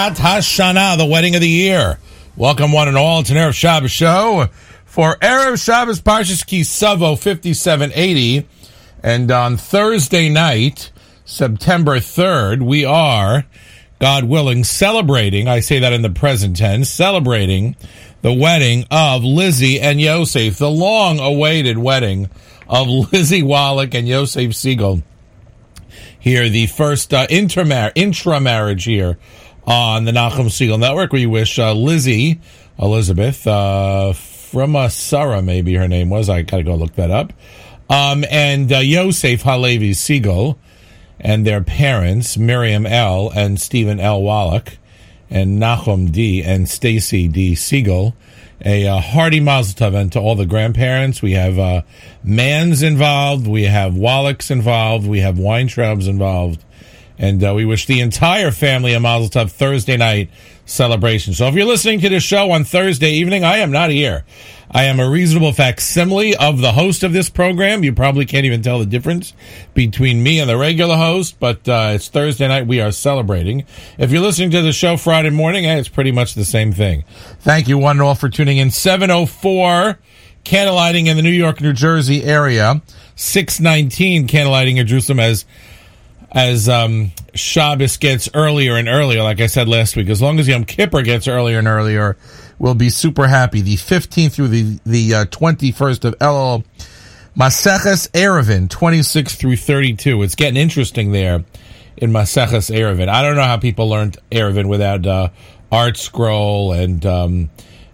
Chatunat Hashana, the wedding of the year. Welcome one and all to an Erev Shabbos show for Erev Shabbos Parshas Kisavo 5780. And on Thursday night, September 3rd, we are, God willing, celebrating, I say that in the present tense, celebrating the wedding of Lizzie and Yosef, the long awaited wedding of Lizzie Wallach and Yosef Siegel here, the first uh, intra-marriage here on the Nachum Siegel Network. We wish uh, Lizzie Elizabeth uh, from uh, Sarah, maybe her name was. I gotta go look that up. Um, and uh, Yosef Halevi Siegel and their parents, Miriam L. and Stephen L. Wallach, and Nachum D. and Stacy D. Siegel. A uh, hearty mazel tov and to all the grandparents. We have uh, Mans involved. We have Wallachs involved. We have Weintraubs involved. And uh, we wish the entire family a mazel tov Thursday night celebration. So if you're listening to the show on Thursday evening, I am not here. I am a reasonable facsimile of the host of this program. You probably can't even tell the difference between me and the regular host, but uh, it's Thursday night. We are celebrating. If you're listening to the show Friday morning, eh, it's pretty much the same thing. Thank you one and all for tuning in. 704 candlelighting in the New York, New Jersey area. 619 candlelighting in Jerusalem as as um, Shabbos gets earlier and earlier, like I said last week, as long as Yom Kippur gets earlier and earlier, we'll be super happy. The 15th through the, the uh, 21st of Elul, Maseches Eruvin, 26 through 32. It's getting interesting there in Maseches Eruvin. I don't know how people learned Eruvin without uh, Art Scroll and um,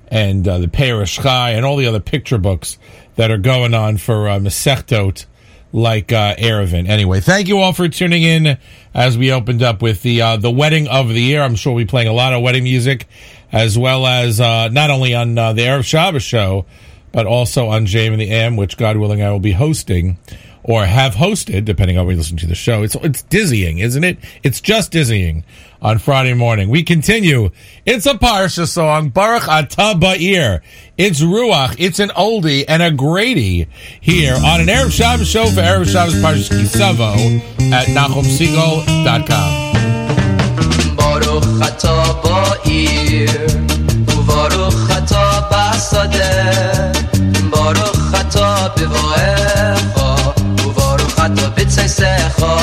and uh, the Perish Chai and all the other picture books that are going on for uh, Masechtot like uh, Eruvin. Anyway, thank you all for tuning in as we opened up with the uh, the wedding of the year. I'm sure we'll be playing a lot of wedding music, as well as uh, not only on uh, the Erev Shabbos show, but also on JM and the AM, which God willing I will be hosting or have hosted, depending on when you listen to the show. It's it's dizzying, isn't it? It's just dizzying on Friday morning. We continue. It's a Parsha song, Baruch Atah Ba'ir. It's Ruach, it's an oldie and a greatie here on an Erev Shabbos show for Erev Shabbos Parsha Kisavo at NachumSiegel.com. Baruch Atah Ba'ir, Baruch Atah Ba'sadeh, Baruch Atah B'voecha, Baruch Atah B'tzeisecha,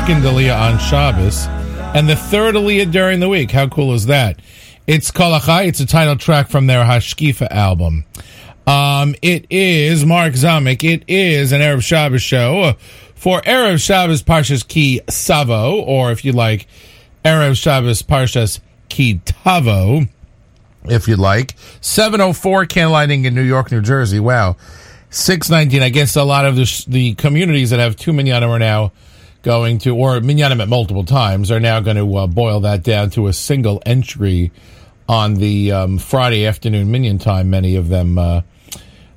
second Aliyah on Shabbos and the third Aliyah during the week. How cool is that? It's Kolachai. It's a title track from their Hashkifa album. Um, it is Mark Zamek. It is an Erev Shabbos show for Erev Shabbos Parshas Ki Savo, or if you like, Arab Shabbos Parshas Ki Tavo if you'd like. 704 candlelighting in New York, New Jersey. Wow. 619. I guess a lot of the, the communities that have too many on them are now going to, or minyanim at multiple times, are now going to uh, boil that down to a single entry on the um, Friday afternoon minyan time. Many of them, uh,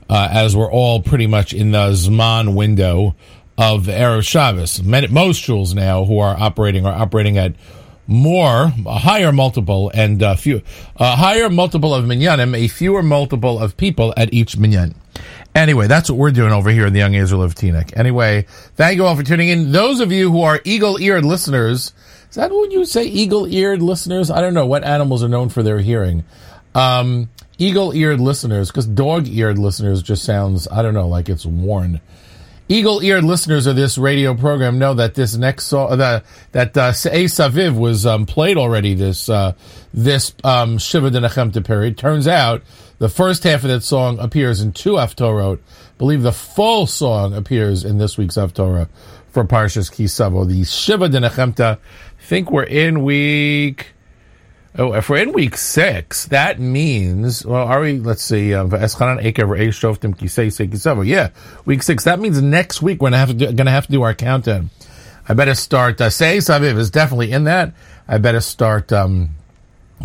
uh, as we're all pretty much in the Zman window of Erev Shabbos. Many, most shuls now who are operating are operating at more, a higher multiple and uh, few, a higher multiple of minyanim, a fewer multiple of people at each minyan. Anyway, that's what we're doing over here in the Young Israel of Teaneck. Anyway, thank you all for tuning in. Those of you who are eagle-eared listeners, is that what you say, eagle-eared listeners? I don't know what animals are known for their hearing. Um, eagle-eared listeners, because dog-eared listeners just sounds, I don't know, like it's worn. Eagle-eared listeners of this radio program know that this next song, that that uh, Se'ei Saviv was um, played already. This uh, this um, Shiva Denachemta period. Turns out the first half of that song appears in two Haftorot. believe the full song appears in this week's Haftorah for Parshas Kisavo. The Shiva Denachemta. I think we're in week. Oh, if we're in week six, that means, well, are we, let's see, uh, yeah, week six. That means next week we're have to gonna have to do our countdown. I better start, uh, Se'ei Saviv is definitely in that. I better start, um,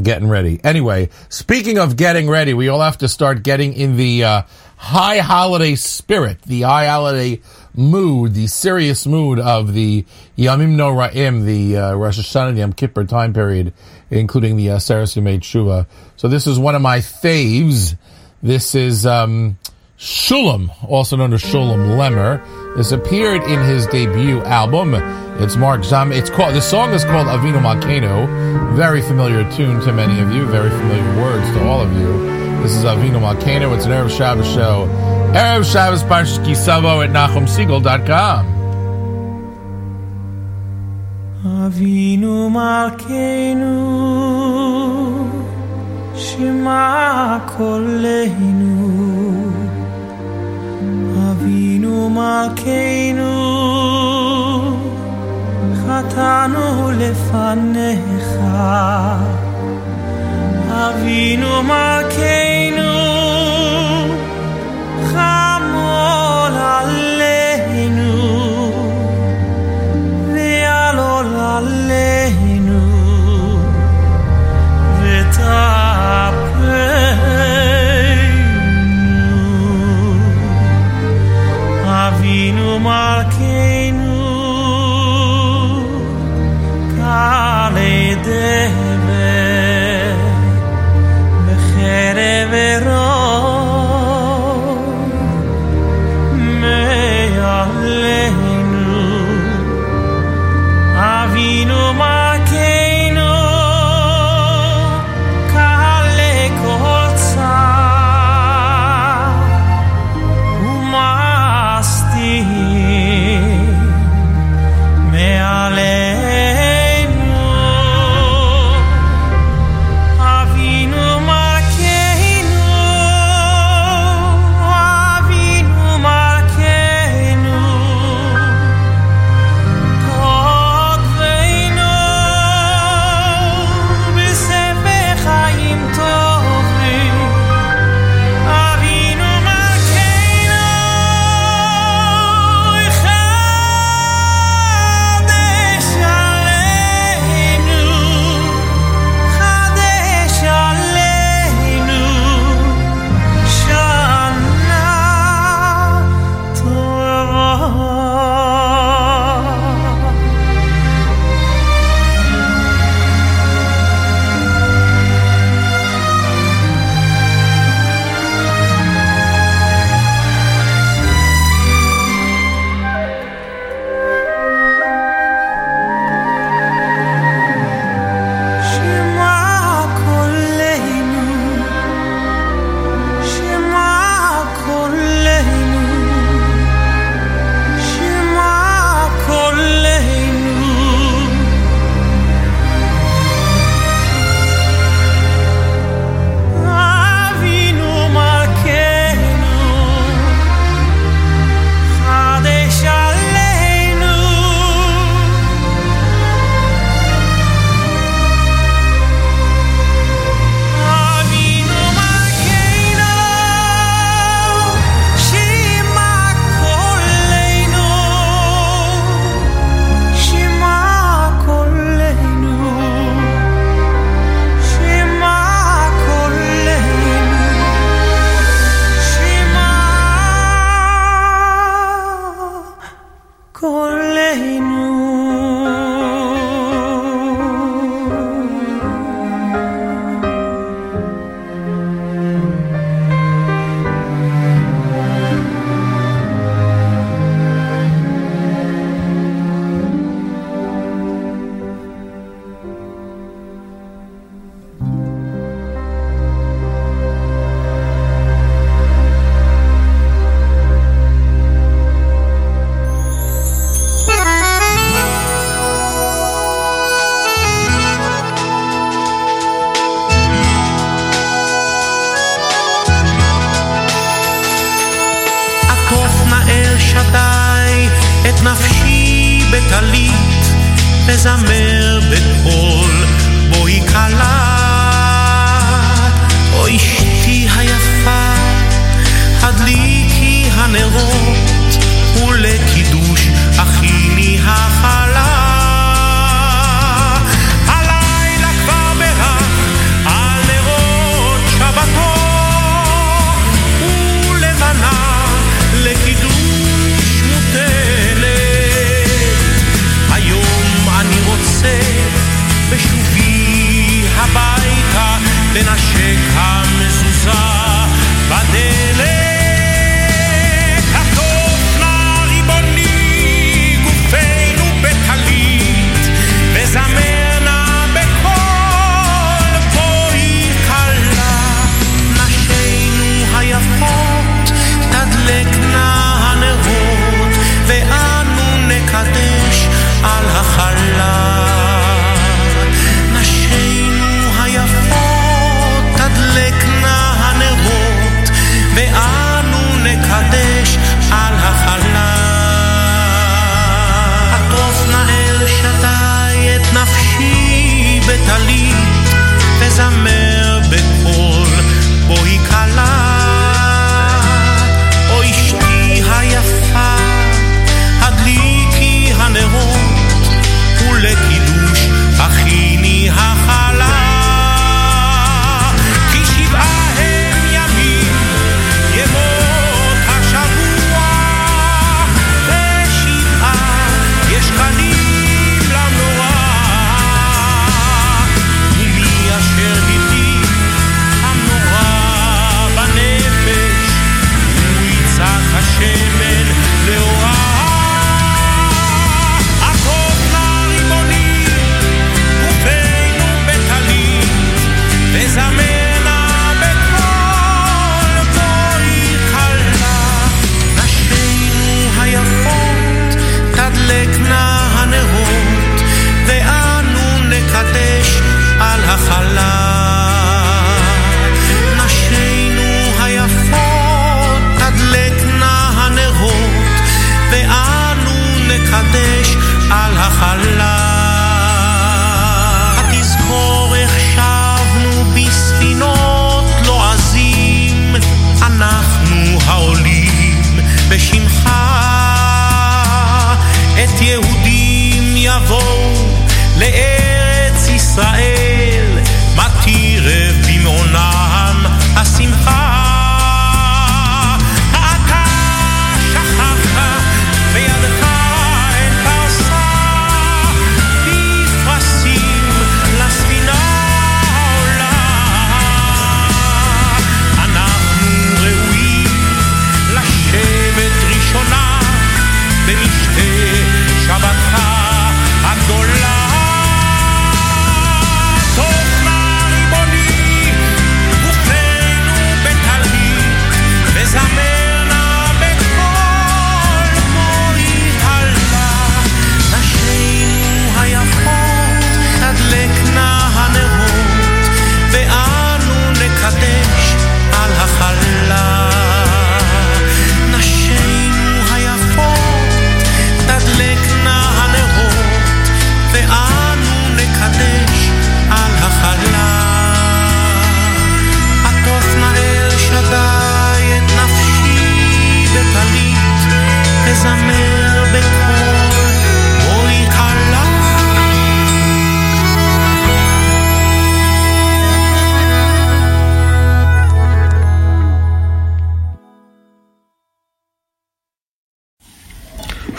getting ready. Anyway, speaking of getting ready, we all have to start getting in the, uh, high holiday spirit, the high holiday mood, the serious mood of the Yamim Noraim, the uh, Rosh Hashanah, Yom Kippur time period, including the uh, Saras made Shuvah. So this is one of my faves. This is um, Shulem, also known as Shulem Lemmer. This appeared in his debut album. It's Mark Zam. It's called. The song is called Avinu Malkeinu. Very familiar tune to many of you. Very familiar words to all of you. This is Avinu Malkeinu. It's an Erev Shabbos show. Erev Shabbos Parshas Kisavo at NachumSiegel.com. Avinu Malkeinu Shema Koleinu Avinu Malkeinu Chatanu lefanecha Avinu Malkeinu Chamol Aleinu Ve'alol Aleinu Avinu Malkeinu Kale Deve בחרב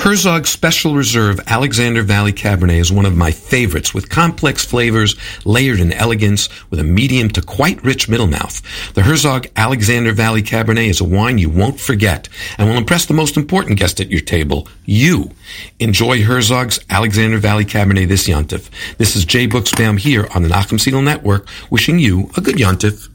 Herzog Special Reserve Alexander Valley Cabernet is one of my favorites with complex flavors layered in elegance with a medium to quite rich middle mouth. The Herzog Alexander Valley Cabernet is a wine you won't forget and will impress the most important guest at your table, you. Enjoy Herzog's Alexander Valley Cabernet this Yontif. This is Jay Buchsbaum here on the Nachum Siegel Network wishing you a good Yontif.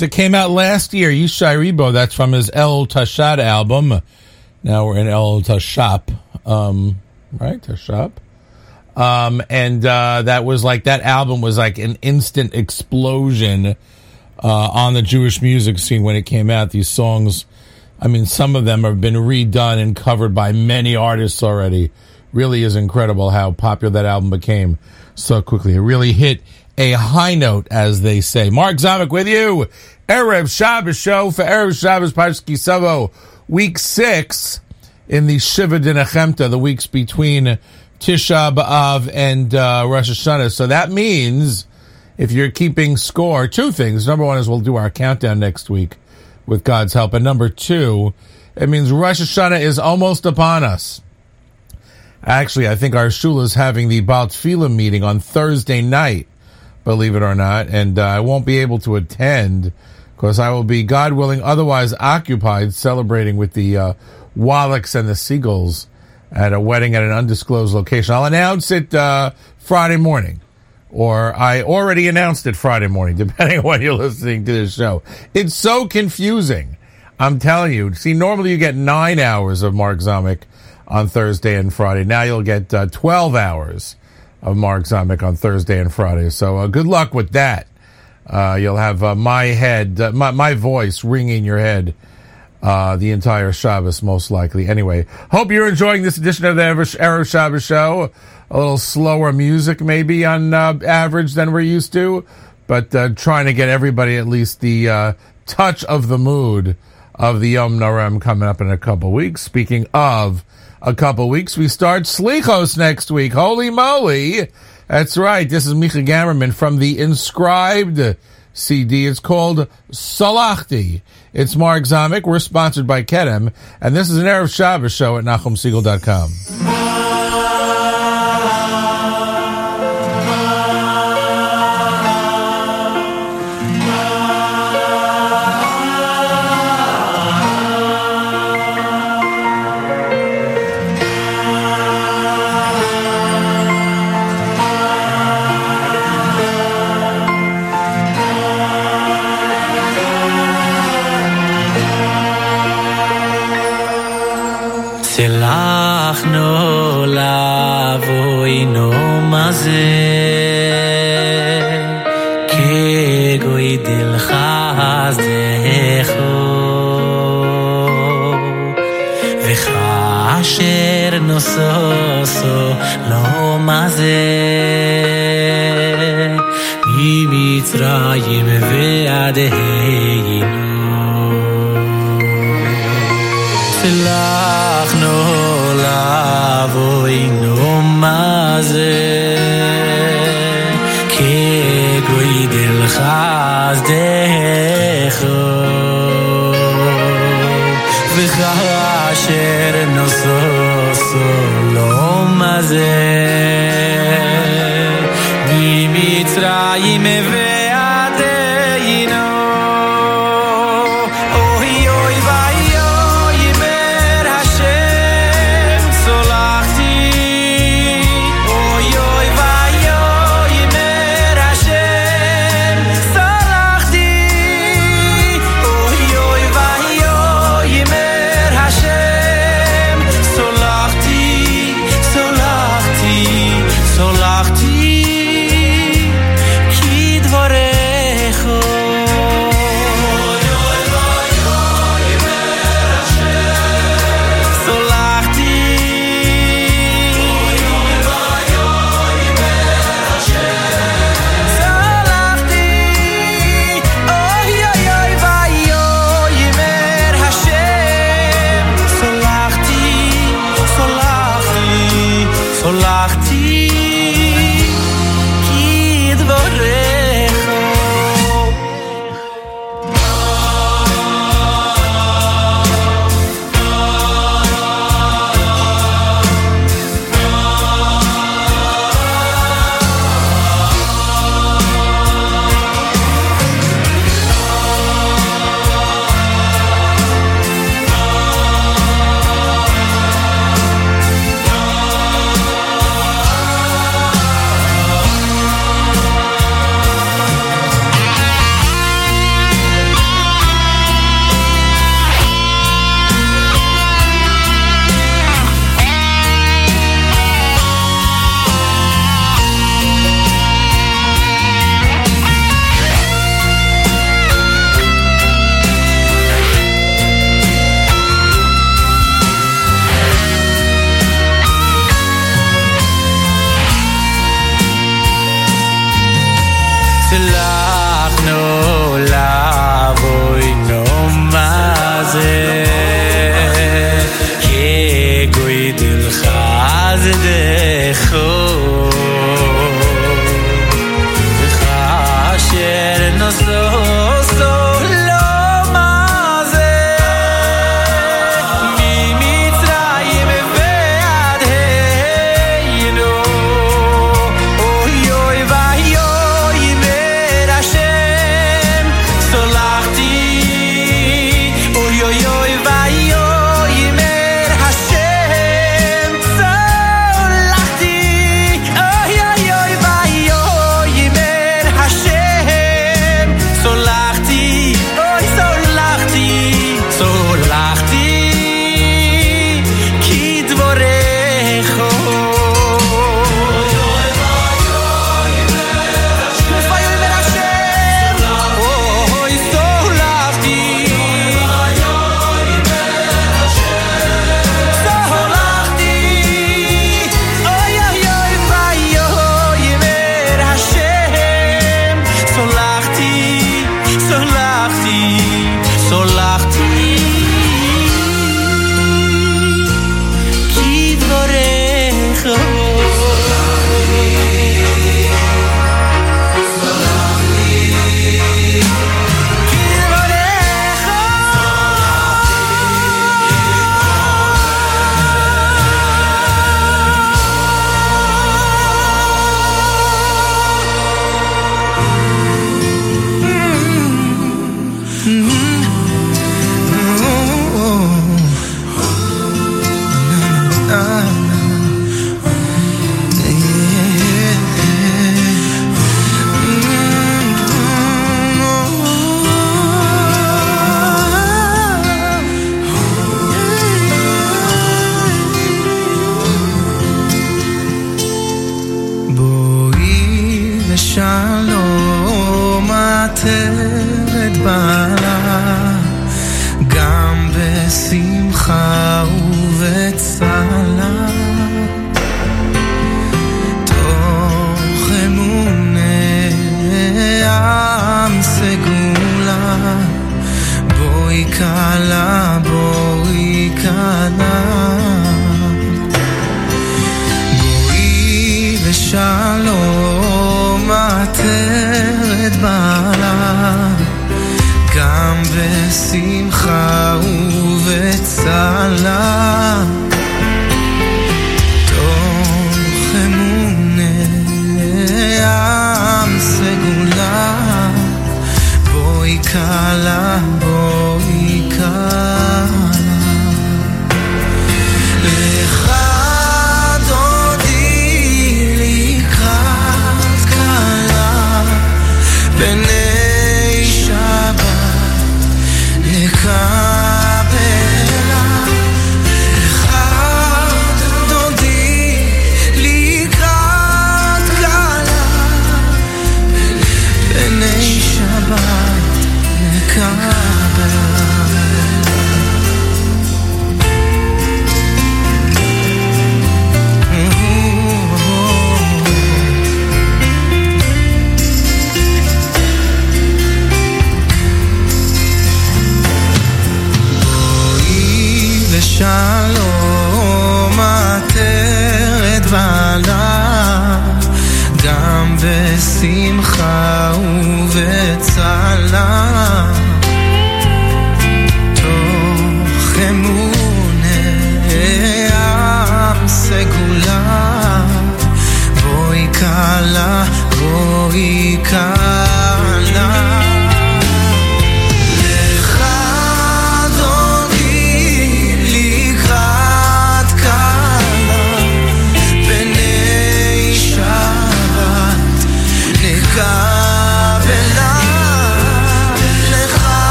Music came out last year. Yishai Ribo. That's from his El Tashad album. Now we're in El Tashap. Um, right? Tashap. Um, and uh, that was like that album was like an instant explosion uh, on the Jewish music scene when it came out. These songs, I mean, some of them have been redone and covered by many artists already. Really is incredible how popular that album became so quickly. It really hit a high note, as they say. Mark Zamek with you. Erev Shabbos show for Erev Shabbos Parshas Ki Savo, week six in the Shiva D'Nechemta, the weeks between Tisha B'Av and uh, Rosh Hashanah. So that means if you're keeping score, two things. Number one is we'll do our countdown next week with God's help. And number two, it means Rosh Hashanah is almost upon us. Actually, I think our shul is having the Baal Tefillah meeting on Thursday night, believe it or not, and uh, I won't be able to attend because I will be, God willing, otherwise occupied celebrating with the uh, Wallachs and the Siegels at a wedding at an undisclosed location. I'll announce it uh, Friday morning, or I already announced it Friday morning, depending on when you're listening to this show. It's so confusing. I'm telling you. See, normally you get nine hours of Mark Zamek on Thursday and Friday. Now you'll get uh, 12 hours of Mark Zamek on Thursday and Friday. So uh, good luck with that. Uh, you'll have uh, my head, uh, my, my voice ringing your head uh, the entire Shabbos, most likely. Anyway, hope you're enjoying this edition of the Erev Shabbos show. A little slower music, maybe on uh, average than we're used to, but trying to get everybody at least the uh, touch of the mood of the Yomim Noraim coming up in a couple weeks. Speaking of a couple weeks, we start Slichos next week. Holy moly! That's right. This is Micha Gamerman from the Inscribed CD. It's called Salachti. It's Mark Zamek. We're sponsored by Kedem, and this is an Erev Shabbos show at NachumSiegel.com. ze ke goy dil khaz de kho ve khasher no so so lo ma ze mi mitzrayim ve adheinu שלחנו לבוא אינו מה כגוי חסדך וכאשר נוסוסו לא מה זה ממצרים ועדינו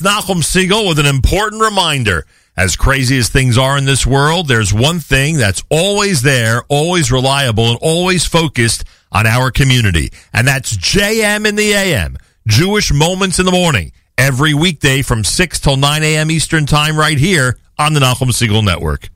it's Nachum Siegel with an important reminder. As crazy as things are in this world, there's one thing that's always there, always reliable, and always focused on our community. And that's JM in the AM, Jewish Moments in the Morning, every weekday from 6 till 9 a.m. Eastern Time right here on the Nachum Siegel Network.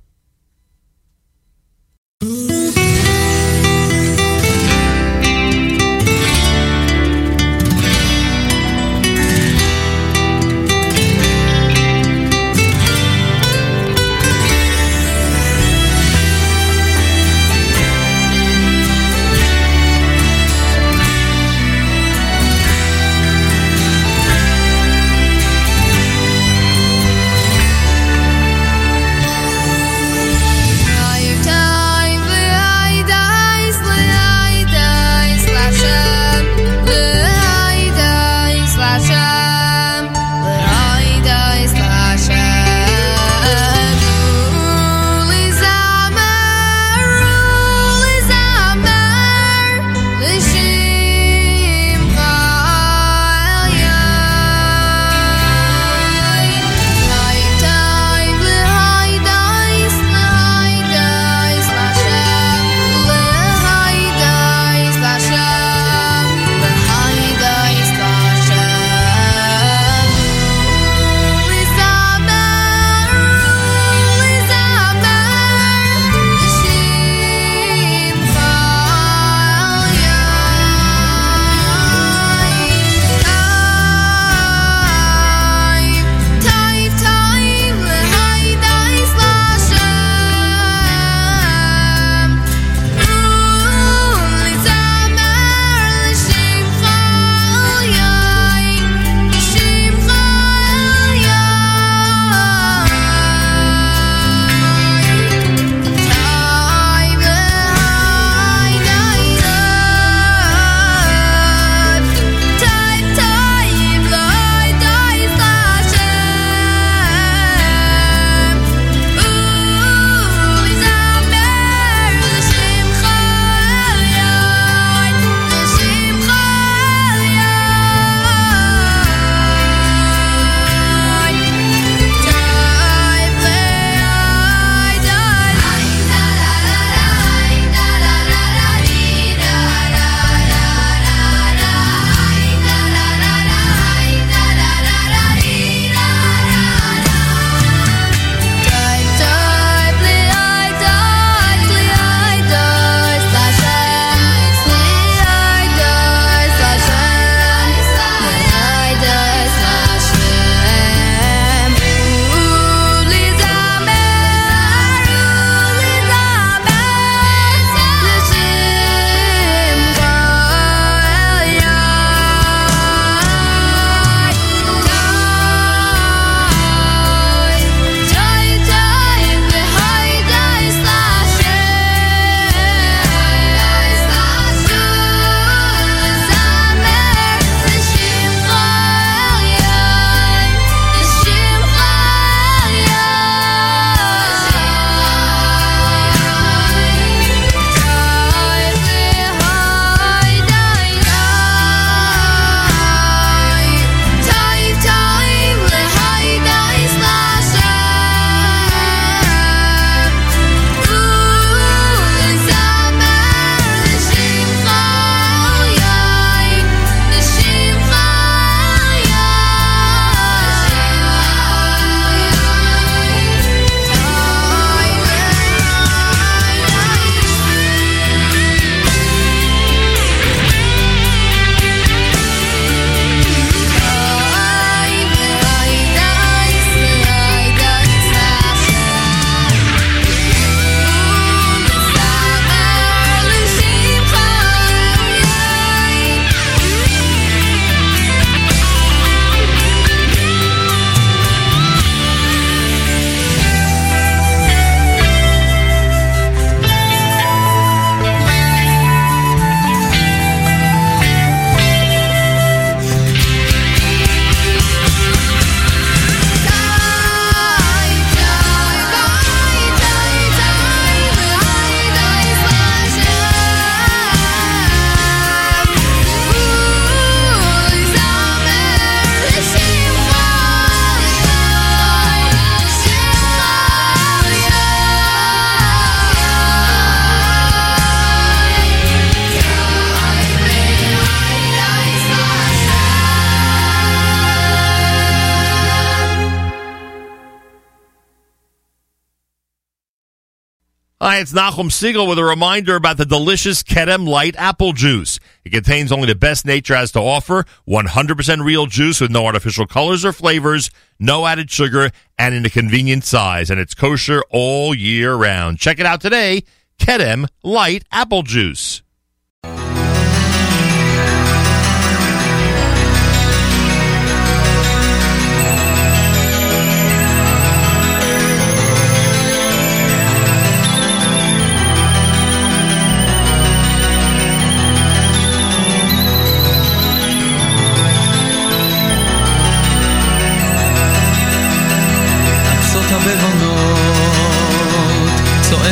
It's Nachum Siegel with a reminder about the delicious Kedem Light apple juice. It contains only the best nature has to offer 100% real juice with no artificial colors or flavors, no added sugar, and in a convenient size. And it's kosher all year round. Check it out today Kedem Light apple juice.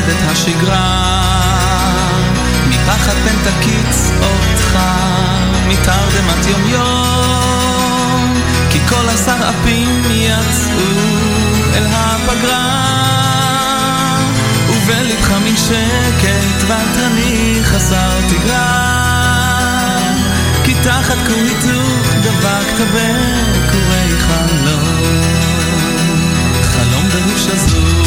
צועדת השגרה, מפחד פן תקיץ אותך, מתרדמת יומיום, כי כל הסרעפים יצאו אל הפגרה, ובלבך מן שקט ותרני חסר תגרה, כי תחת כור היתוך דבקת בכורי חלום. חלום דהוא שזור,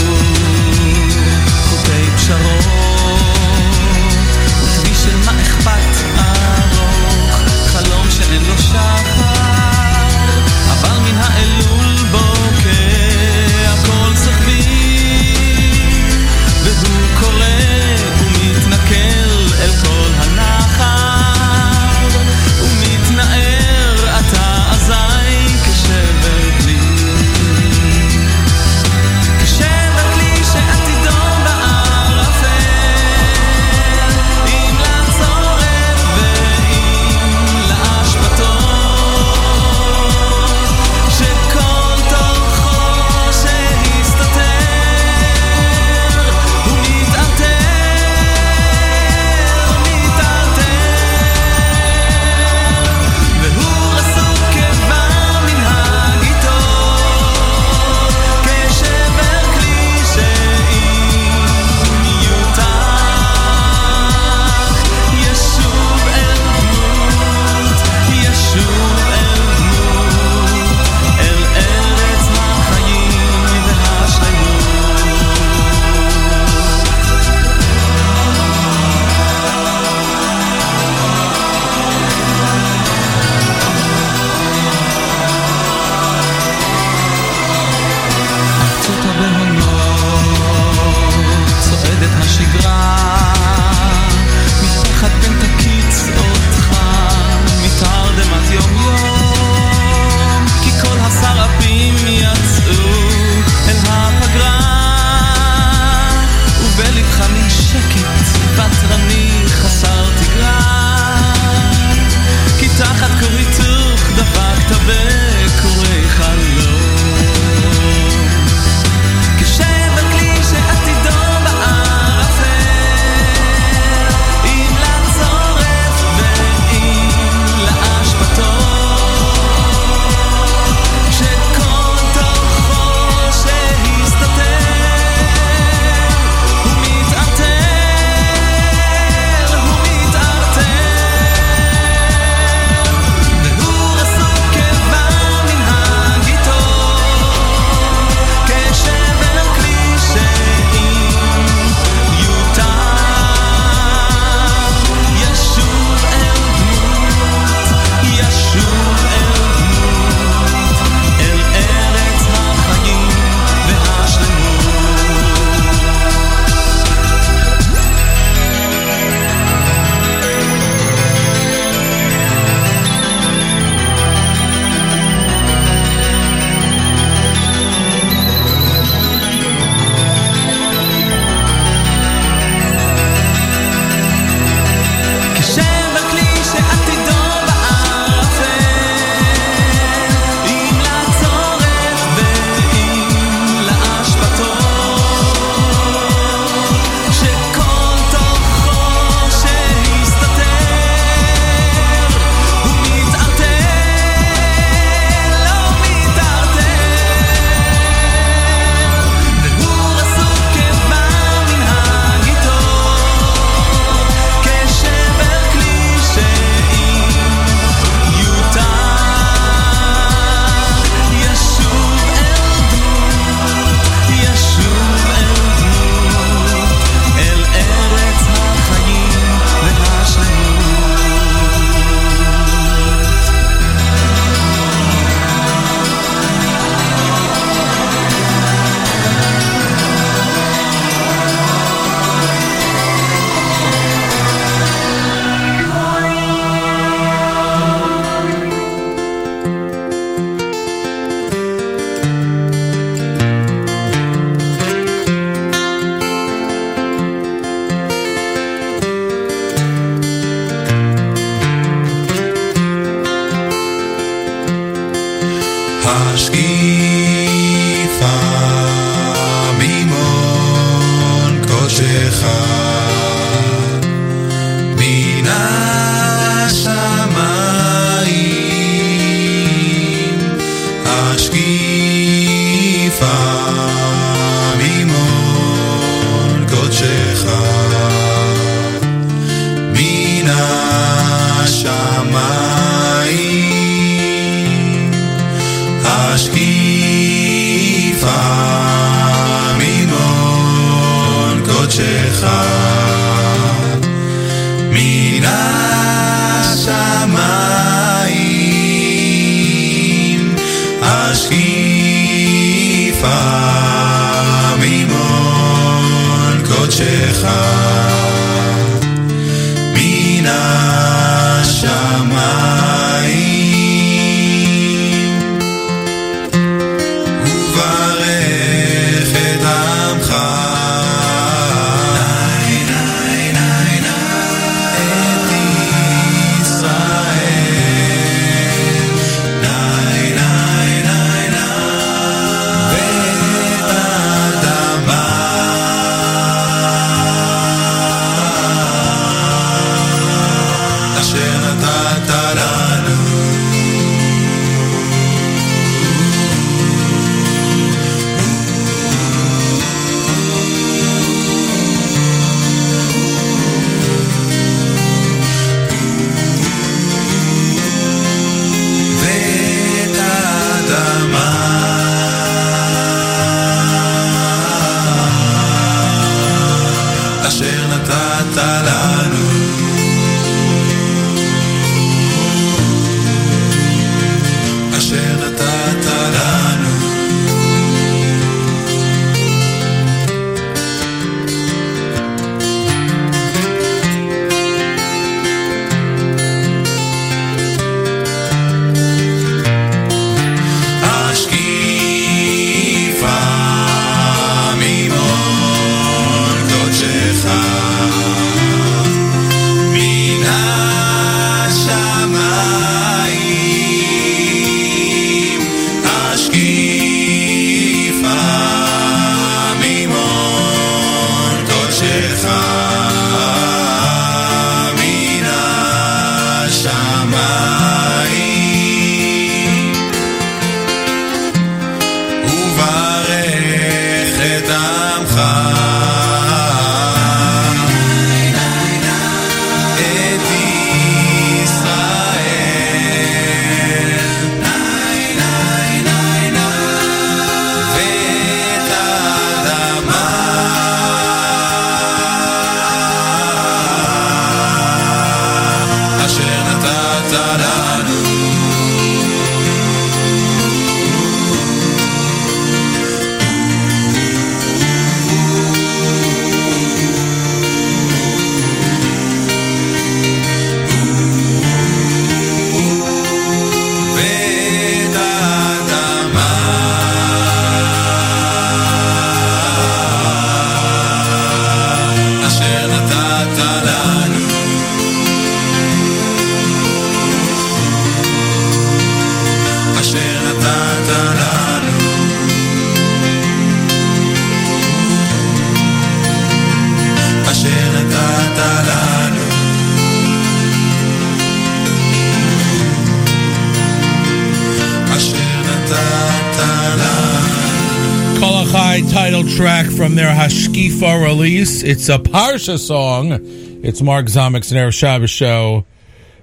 release. It's a Parsha song. It's Mark Zomik's and Erev Shabbos show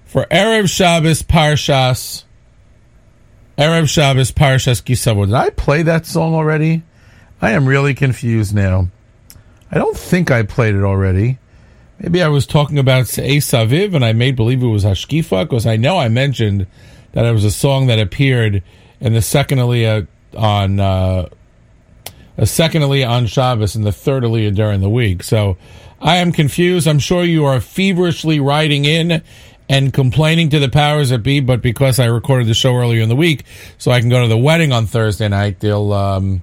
for Erev Shabbos Parshas. Erev Shabbos Parshas Ki Savo. Did I play that song already? I am really confused now. I don't think I played it already. Maybe I was talking about Esaviv and I made believe it was Hashkifa because I know I mentioned that it was a song that appeared in the second Aliyah on uh, a second Aliyah on Shabbos and the third Aliyah during the week. So I am confused. I'm sure you are feverishly writing in and complaining to the powers that be, but because I recorded the show earlier in the week, so I can go to the wedding on Thursday night, they'll, um,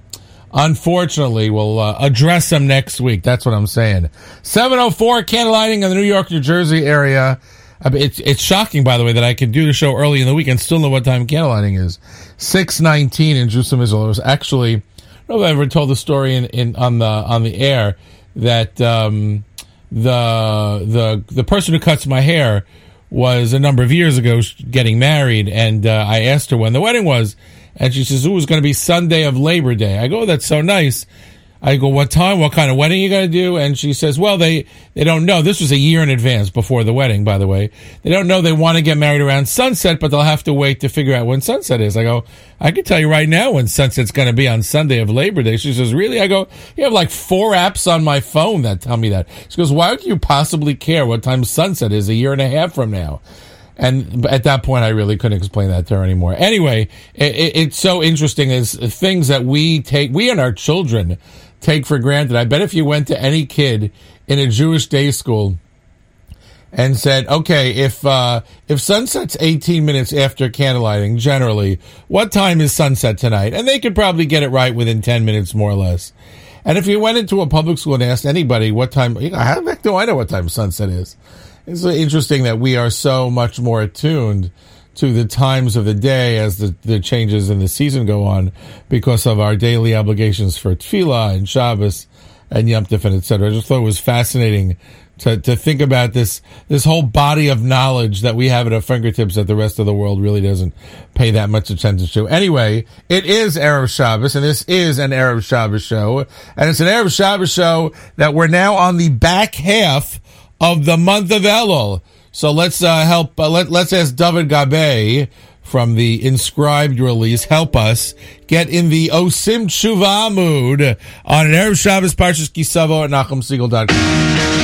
unfortunately, we'll uh, address them next week. That's what I'm saying. 704 candlelighting in the New York, New Jersey area. I mean, it's it's shocking, by the way, that I could do the show early in the week and still know what time candlelighting is. Six nineteen in Jerusalem, Israel. It was actually I ever told the story in, in on the on the air. that um, the the the person who cuts my hair was a number of years ago getting married, and uh, I asked her when the wedding was, and she says it was going to be Sunday of Labor Day. I go, "Oh, that's so nice. I go, what time? What kind of wedding you going to do? And she says, well, they, they don't know. This was a year in advance before the wedding, by the way. They don't know they want to get married around sunset, but they'll have to wait to figure out when sunset is. I go, I can tell you right now when sunset's going to be on Sunday of Labor Day. She says, really? I go, you have like four apps on my phone that tell me that. She goes, why would you possibly care what time sunset is a year and a half from now? And at that point, I really couldn't explain that to her anymore. Anyway, it, it, it's so interesting is things that we take, we and our children take for granted. I bet if you went to any kid in a Jewish day school and said, okay, if, uh, if sunset's 18 minutes after candlelighting, generally, what time is sunset tonight? And they could probably get it right within 10 minutes, more or less. And if you went into a public school and asked anybody what time, you know, how the heck do I know what time sunset is? It's interesting that we are so much more attuned to the times of the day as the, the changes in the season go on because of our daily obligations for tefillah and Shabbos and Yom Tov and etc. I just thought it was fascinating to, to think about this this whole body of knowledge that we have at our fingertips that the rest of the world really doesn't pay that much attention to. Anyway, it is Erev Shabbos, and this is an Erev Shabbos show, and it's an Erev Shabbos show that we're now on the back half of the month of Elul. So let's uh, help. Uh, let, let's ask David Gabe from the inscribed release help us get in the Osim Tshuva mood on an Erev Shabbos Parshas Ki Savo at NachumSiegel.com.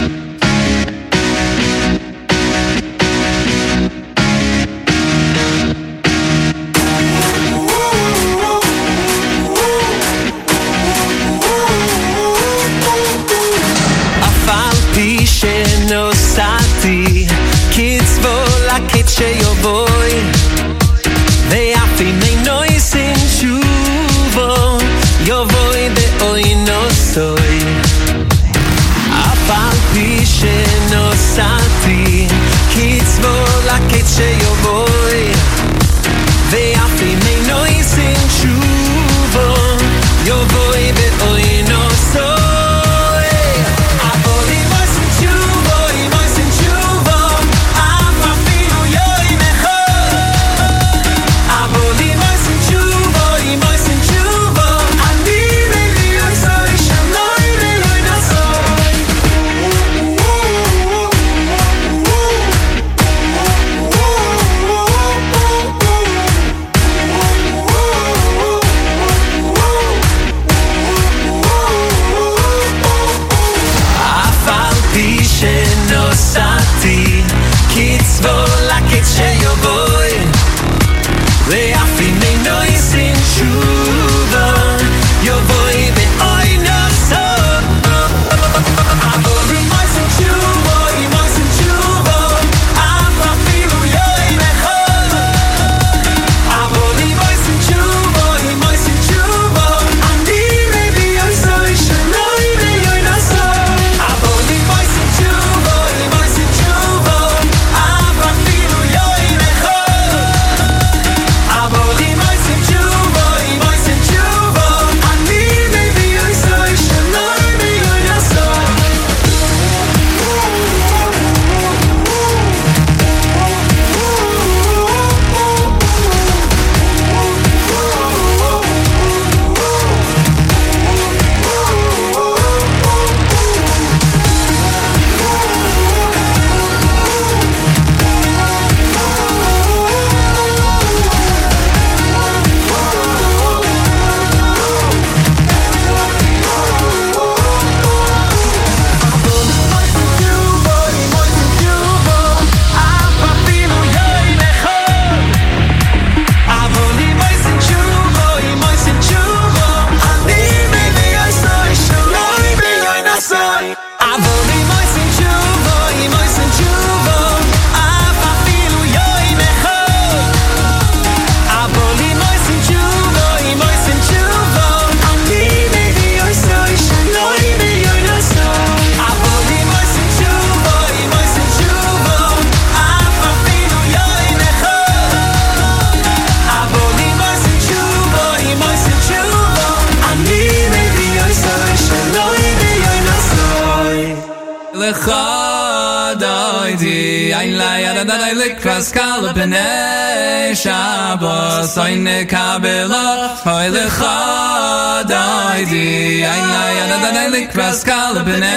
es kale bene shabo soine kabelo hoyle khadai di ay ay ay da nele kras kale bene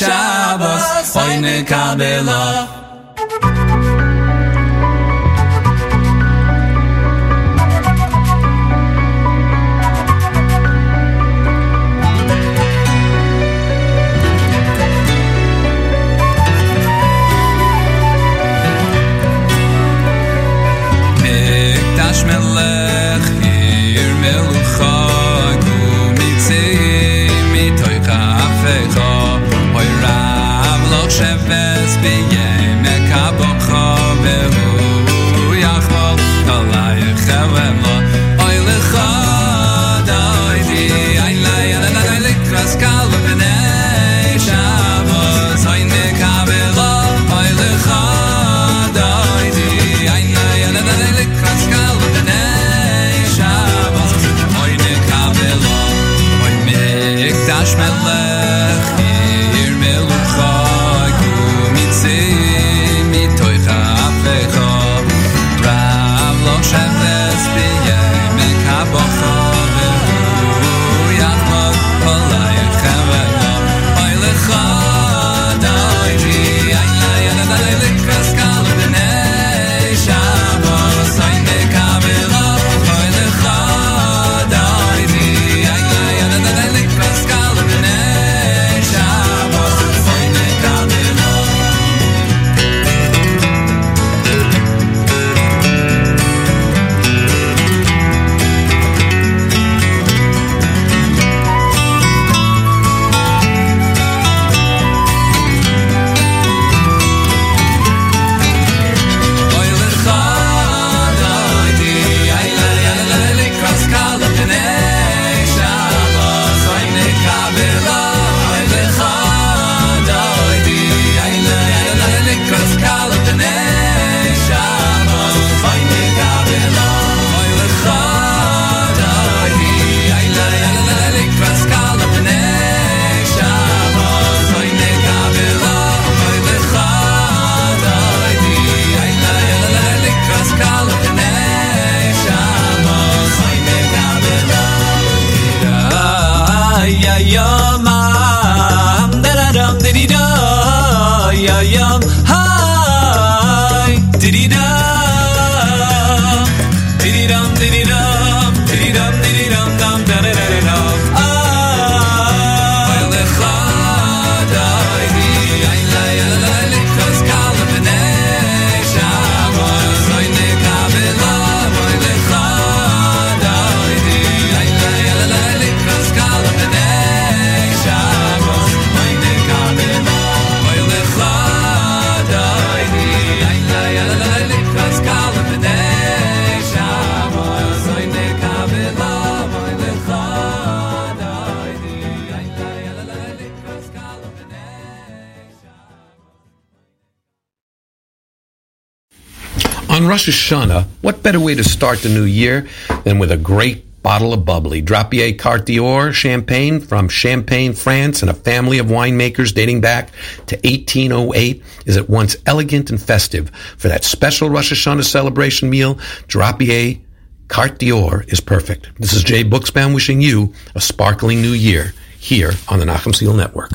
shabo soine kabelo Rosh Hashanah, what better way to start the new year than with a great bottle of bubbly? Drapier Carte d'Or champagne from Champagne, France, and a family of winemakers dating back to 1808 is at once elegant and festive. For that special Rosh Hashanah celebration meal, Drapier Carte d'Or is perfect. This is Jay Buchsbaum wishing you a sparkling new year here on the Nachum Siegel Network.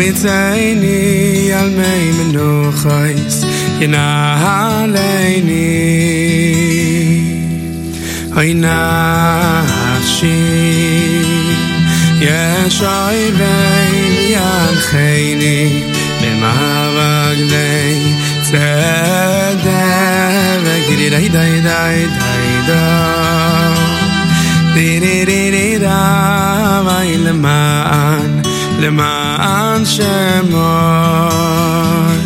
ירביצני על מי מנוחייס ינעלני אוי נפשי ישוי בין ינחני במאבגני צדק די די די די די די די די די דה ואי למען למען אנשי מוי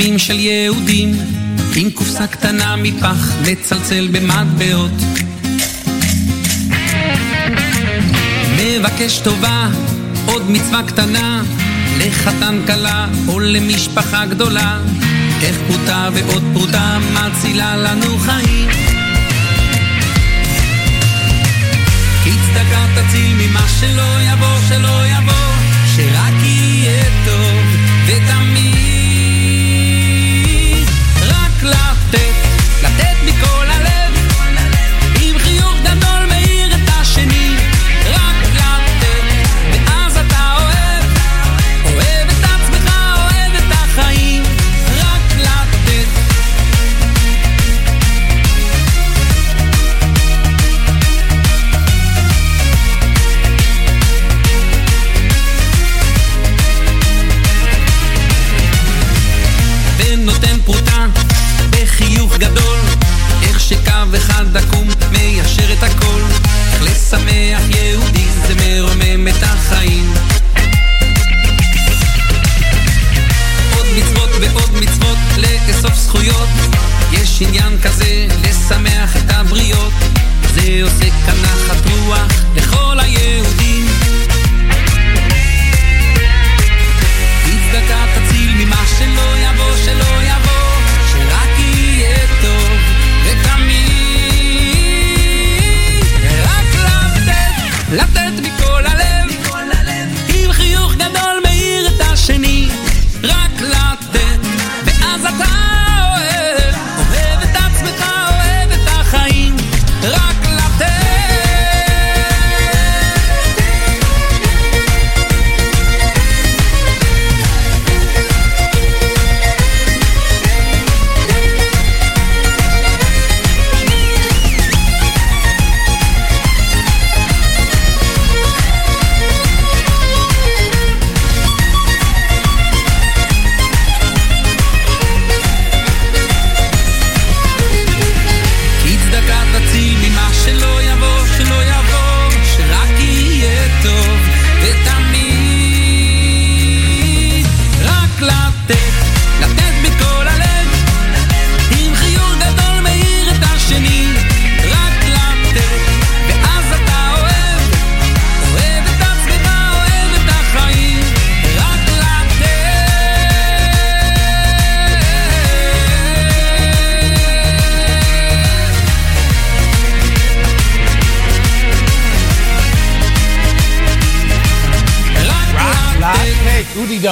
ימים של יהודים, עם קופסה קטנה מפח, מצלצל במטבעות. מבקש טובה, עוד מצווה קטנה, לחתן כלה או למשפחה גדולה, איך פרוטה ועוד פרוטה מצילה לנו חיים. כי צדקה תציל ממה שלא יבוא, שלא יבוא, שרק יהיה טוב, ותמיד...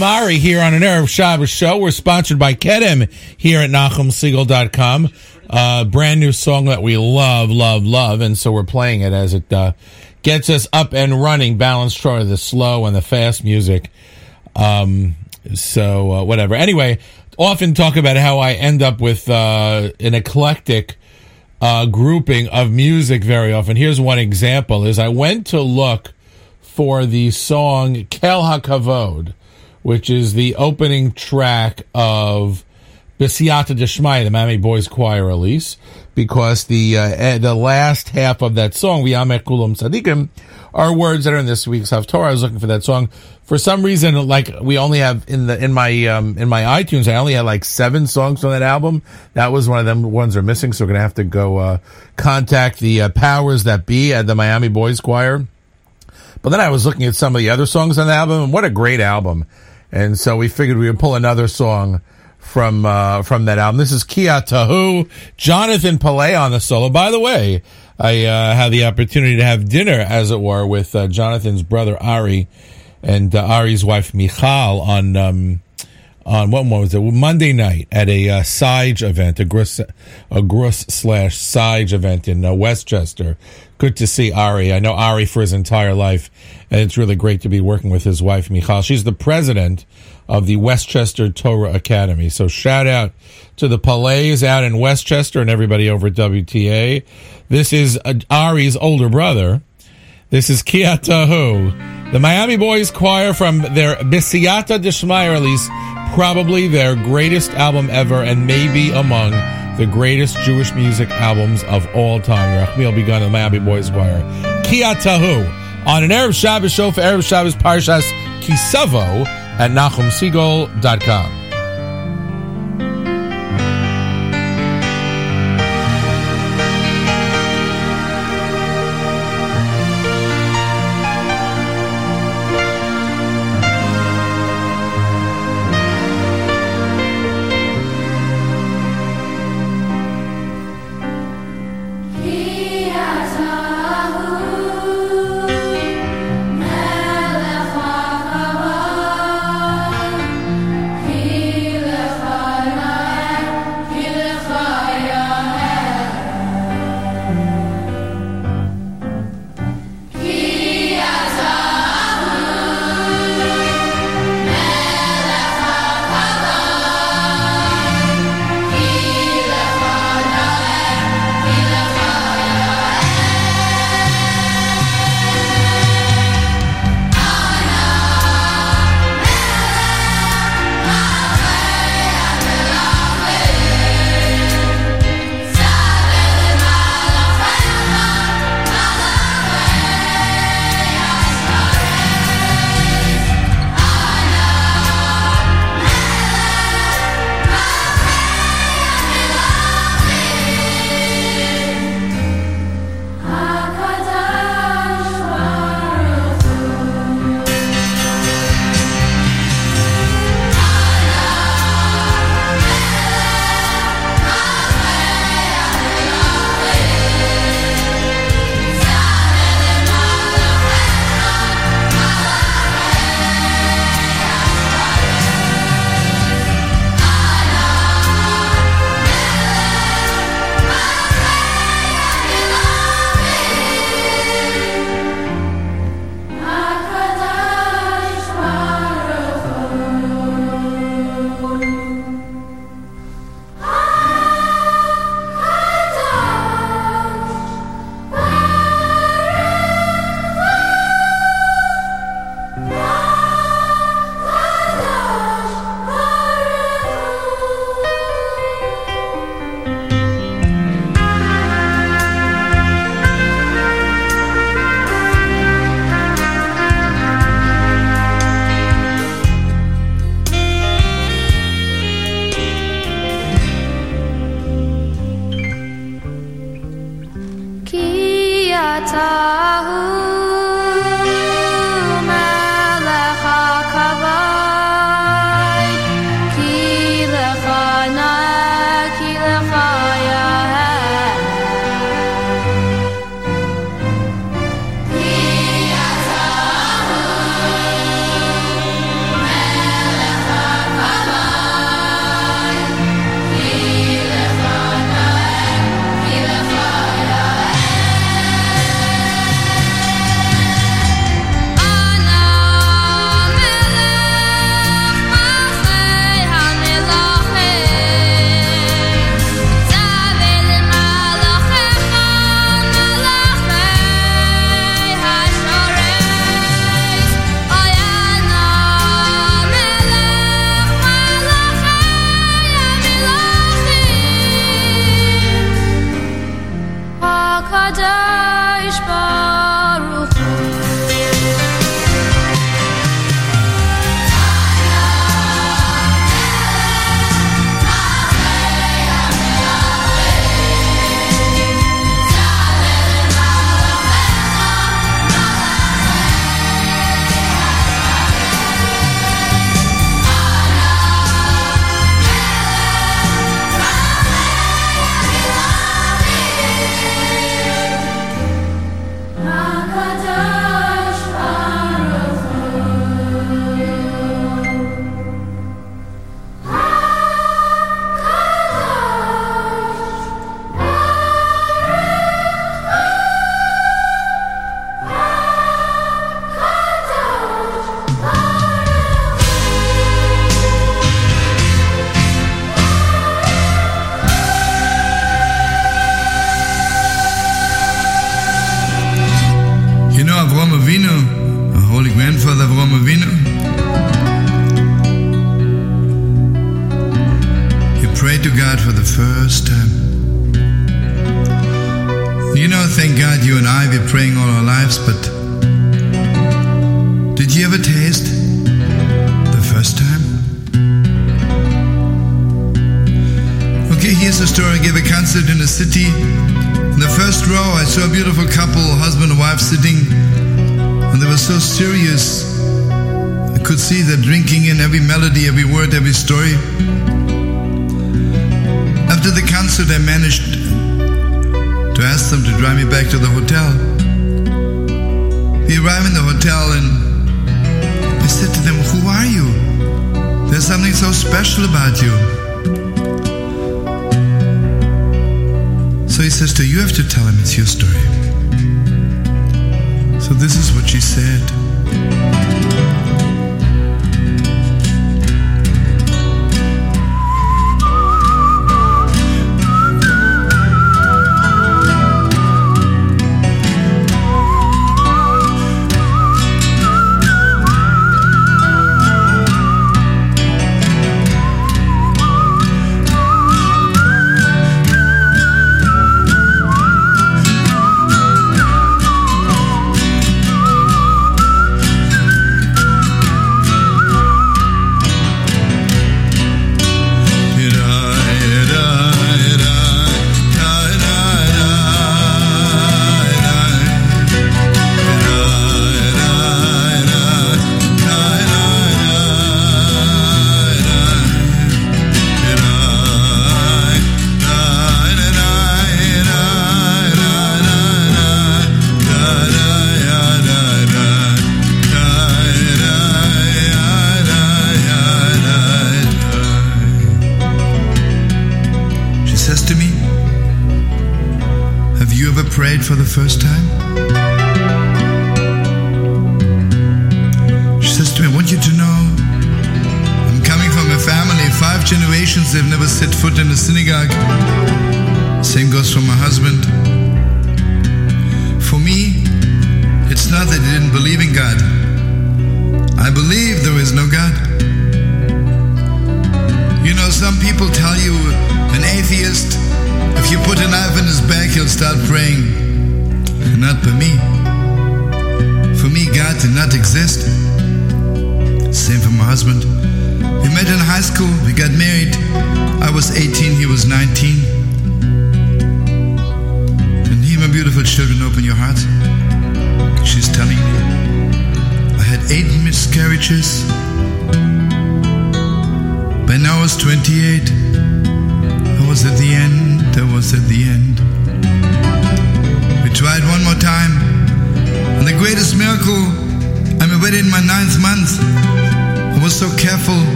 Udi Damari here on an Erev Shabbos show. We're sponsored by Kedem here at NachumSiegel.com. Uh, brand new song that we love, love, love. And so we're playing it as it uh, gets us up and running, balanced toward the slow and the fast music. Um, so, uh, whatever. Anyway, often talk about how I end up with uh, an eclectic uh, grouping of music very often. Here's one example: is I went to look for the song Kel HaKavod, which is the opening track of B'siyata Deshmai, the Miami Boys Choir release, because the uh, eh, the last half of that song, V'yamek Kulam Tzadikim, are words that are in this week's Haftorah. I was looking for that song. For some reason, like we only have in the in my um, in my iTunes, I only had like seven songs on that album. That was one of them ones are missing, so we're gonna have to go uh, contact the uh, powers that be at the Miami Boys Choir. But then I was looking at some of the other songs on the album, and what a great album! And so we figured we would pull another song from uh, from that album. This is Kia Tahu, Jonathan Pillay on the solo. By the way, I uh, had the opportunity to have dinner, as it were, with uh, Jonathan's brother Ari and uh, Ari's wife Michal on um, on what was it Monday night at a uh, Sige event, a Grus a slash Sige event in uh, Westchester. Good to see Ari. I know Ari for his entire life, and it's really great to be working with his wife Michal. She's the president of the Westchester Torah Academy. So shout out to the Palais out in Westchester and everybody over at WTA. This is uh, Ari's older brother. This is Kiatahu, the Miami Boys Choir from their B'siyata Deshmai release, probably their greatest album ever, and maybe among the greatest Jewish music albums of all time. Rachmiel Begun the Miami Boys Choir. Kia Kiatahu on an Erev Shabbos show for Erev Shabbos Parshas Ki Savo at NachumSiegel.com.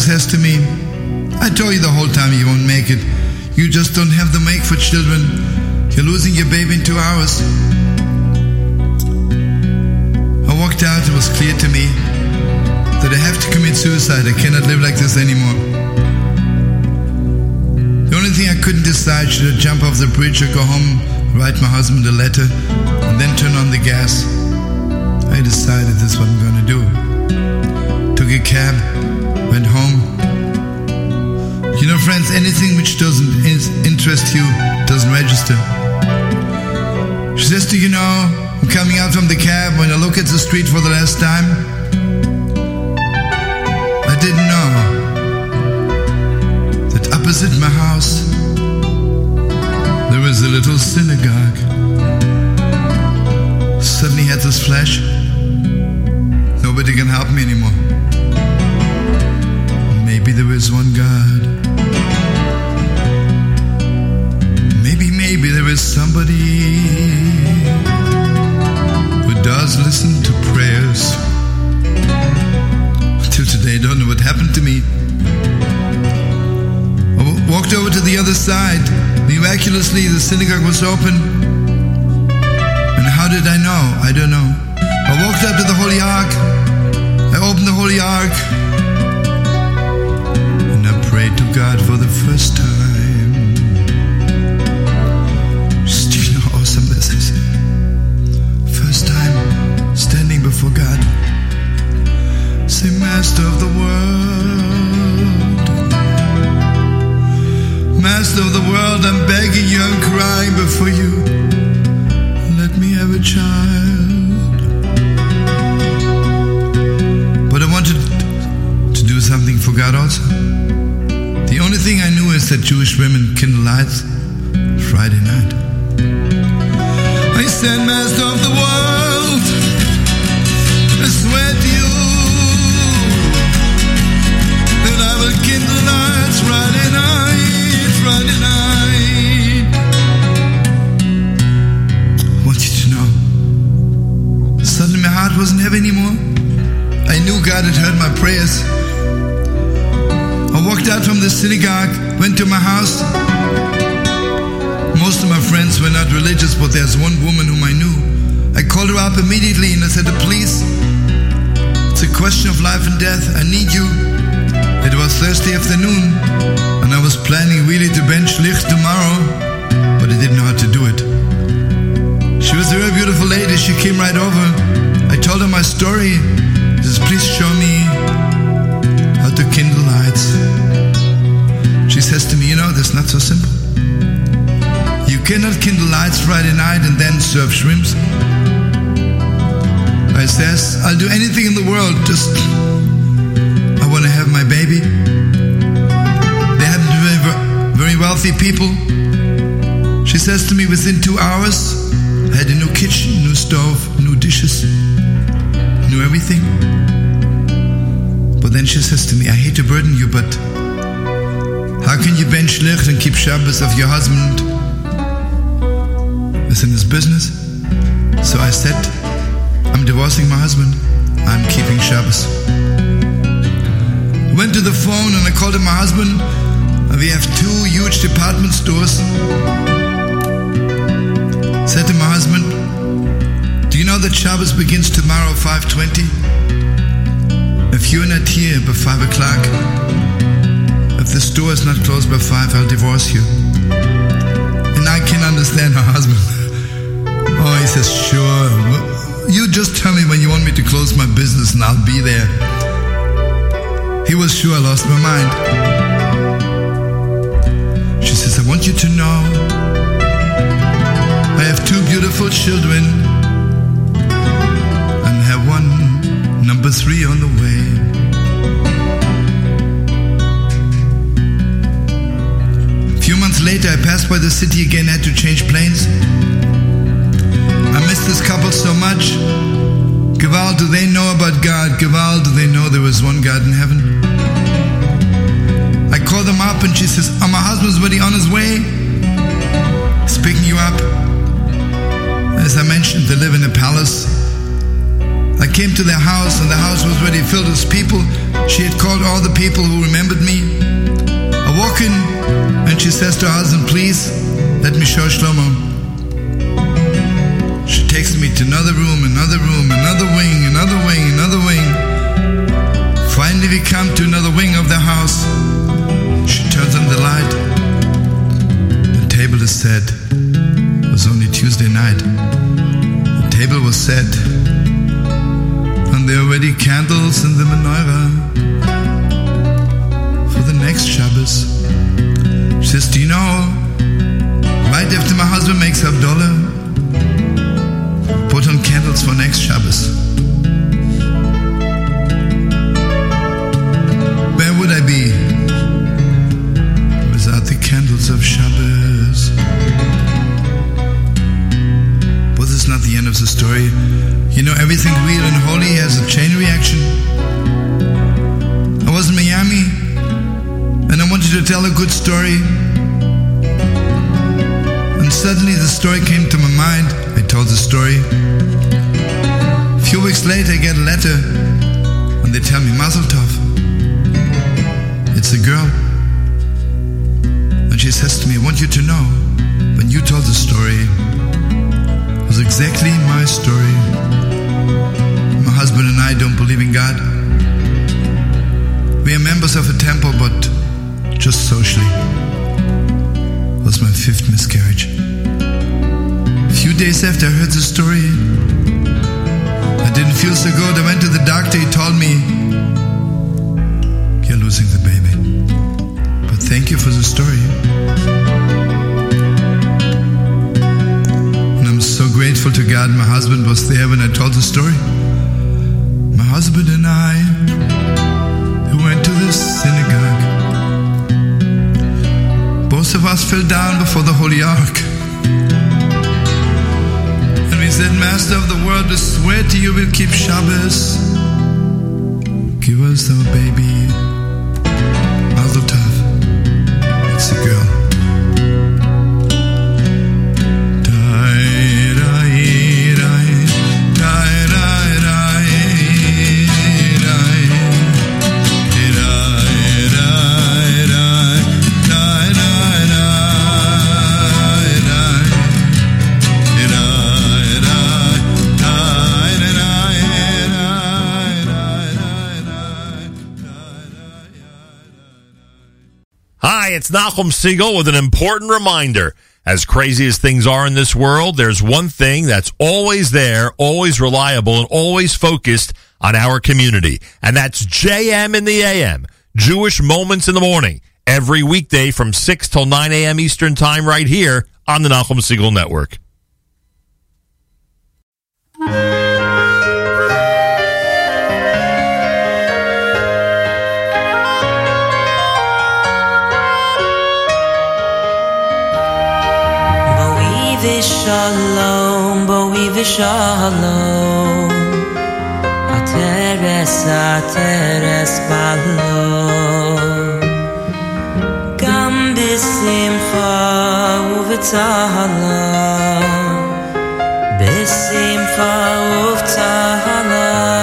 says to me, I told you the whole time you won't make it. You just don't have the make for children. You're losing your baby in two hours. I walked out, it was clear to me that I have to commit suicide. I cannot live like this anymore. The only thing I couldn't decide should I jump off the bridge or go home, write my husband a letter, and then turn on the gas. I decided this is what I'm to do. Took a cab, went home. You know, friends, anything which doesn't interest you doesn't register. She says to you know, I'm coming out from the cab when I look at the street for the last time. I didn't know that opposite my house there was a little synagogue. Suddenly had this flash. Nobody can help me anymore. Maybe there is one God. Maybe, maybe there is somebody who does listen to prayers. Till today, I don't know what happened to me. I walked over to the other side. Miraculously, the synagogue was open. And how did I know? I don't know. I walked up to the Holy Ark. I opened the Holy Ark prayed for the first time. Know how awesome is? First time standing before God. Say, Master of the world. Master of the world, I'm begging you, I'm crying before you. Let me have a child. But I wanted to do something for God also. Thing I knew is that Jewish women kindle lights Friday night. I said, Master of the world, I swear to you that I will kindle lights Friday night, Friday night. I want you to know. Suddenly my heart wasn't heavy anymore. I knew God had heard my prayers. Walked out from the synagogue, went to my house. Most of my friends were not religious, but there's one woman whom I knew. I called her up immediately and I said, Please, it's a question of life and death. I need you. It was Thursday afternoon, and I was planning really to bench licht tomorrow, but I didn't know how to do it. She was a very beautiful lady. She came right over. I told her my story. She says, Please show me how to kindle lights. Says to me, You know, that's not so simple. You cannot kindle lights Friday night and then serve shrimps. I says, I'll do anything in the world, just I want to have my baby. They happen to be very wealthy people. She says to me within two hours, I had a new kitchen, new stove, new dishes, new everything. But then she says to me, I hate to burden you, but how can you bench licht and keep Shabbos of your husband is in his business? So I said, I'm divorcing my husband. I'm keeping Shabbos. Went to the phone and I called my husband. We have two huge department stores. Said to my husband, Do you know that Shabbos begins tomorrow 5.20? If you're not here by 5 o'clock, if the store is not closed by 5, I'll divorce you. And I can understand her husband. Oh, he says, sure. You just tell me when you want me to close my business and I'll be there. He was sure I lost my mind. She says, I want you to know I have two beautiful children and have one number three on the way. Few months later, I passed by the city again, had to change planes. I miss this couple so much. Gaval, do they know about God? Gaval, do they know there was one God in heaven? I call them up and she says, Oh, my husband's already on his way. He's picking you up. As I mentioned, they live in a palace. I came to their house and the house was already filled with people. She had called all the people who remembered me. I walk in and she says to her husband, Please, let me show Shlomo. She takes me to another room, another room, another wing, another wing, another wing. Finally, we come to another wing of the house. She turns on the light. The table is set. It was only Tuesday night. The table was set. And there are already candles in the menorah Shabbos. She says, Do you know, right after my husband makes Havdalah, put on candles for next Shabbos. Where would I be without the candles of Shabbos? But this is not the end of the story. You know, everything real and holy has a chain reaction. I was in Miami wanted to tell a good story. And suddenly the story came to my mind. I told the story. A few weeks later, I get a letter and they tell me, Mazel. It's a girl. And she says to me, I want you to know, when you told the story, it was exactly my story. My husband and I don't believe in God. We are members of a temple, but just socially. Was my fifth miscarriage. A few days after I heard the story, I didn't feel so good. I went to the doctor. He told me, You're losing the baby. But thank you for the story. And I'm so grateful to God my husband was there when I told the story. My husband and I, went to the synagogue, of us fell down before the Holy Ark. And we said, Master of the world, we swear to you we'll keep Shabbos. Give us our baby. It's Nachum Siegel with an important reminder. As crazy as things are in this world, there's one thing that's always there, always reliable, and always focused on our community. And that's JM in the AM, Jewish Moments in the Morning, every weekday from 6 till 9 a.m. Eastern Time right here on the Nachum Siegel Network. Boi v'shalom, boi v'shalom Ateres, ateres balom Gam b'simcha u'v'tzahla B'simcha u'v'tzahla Boi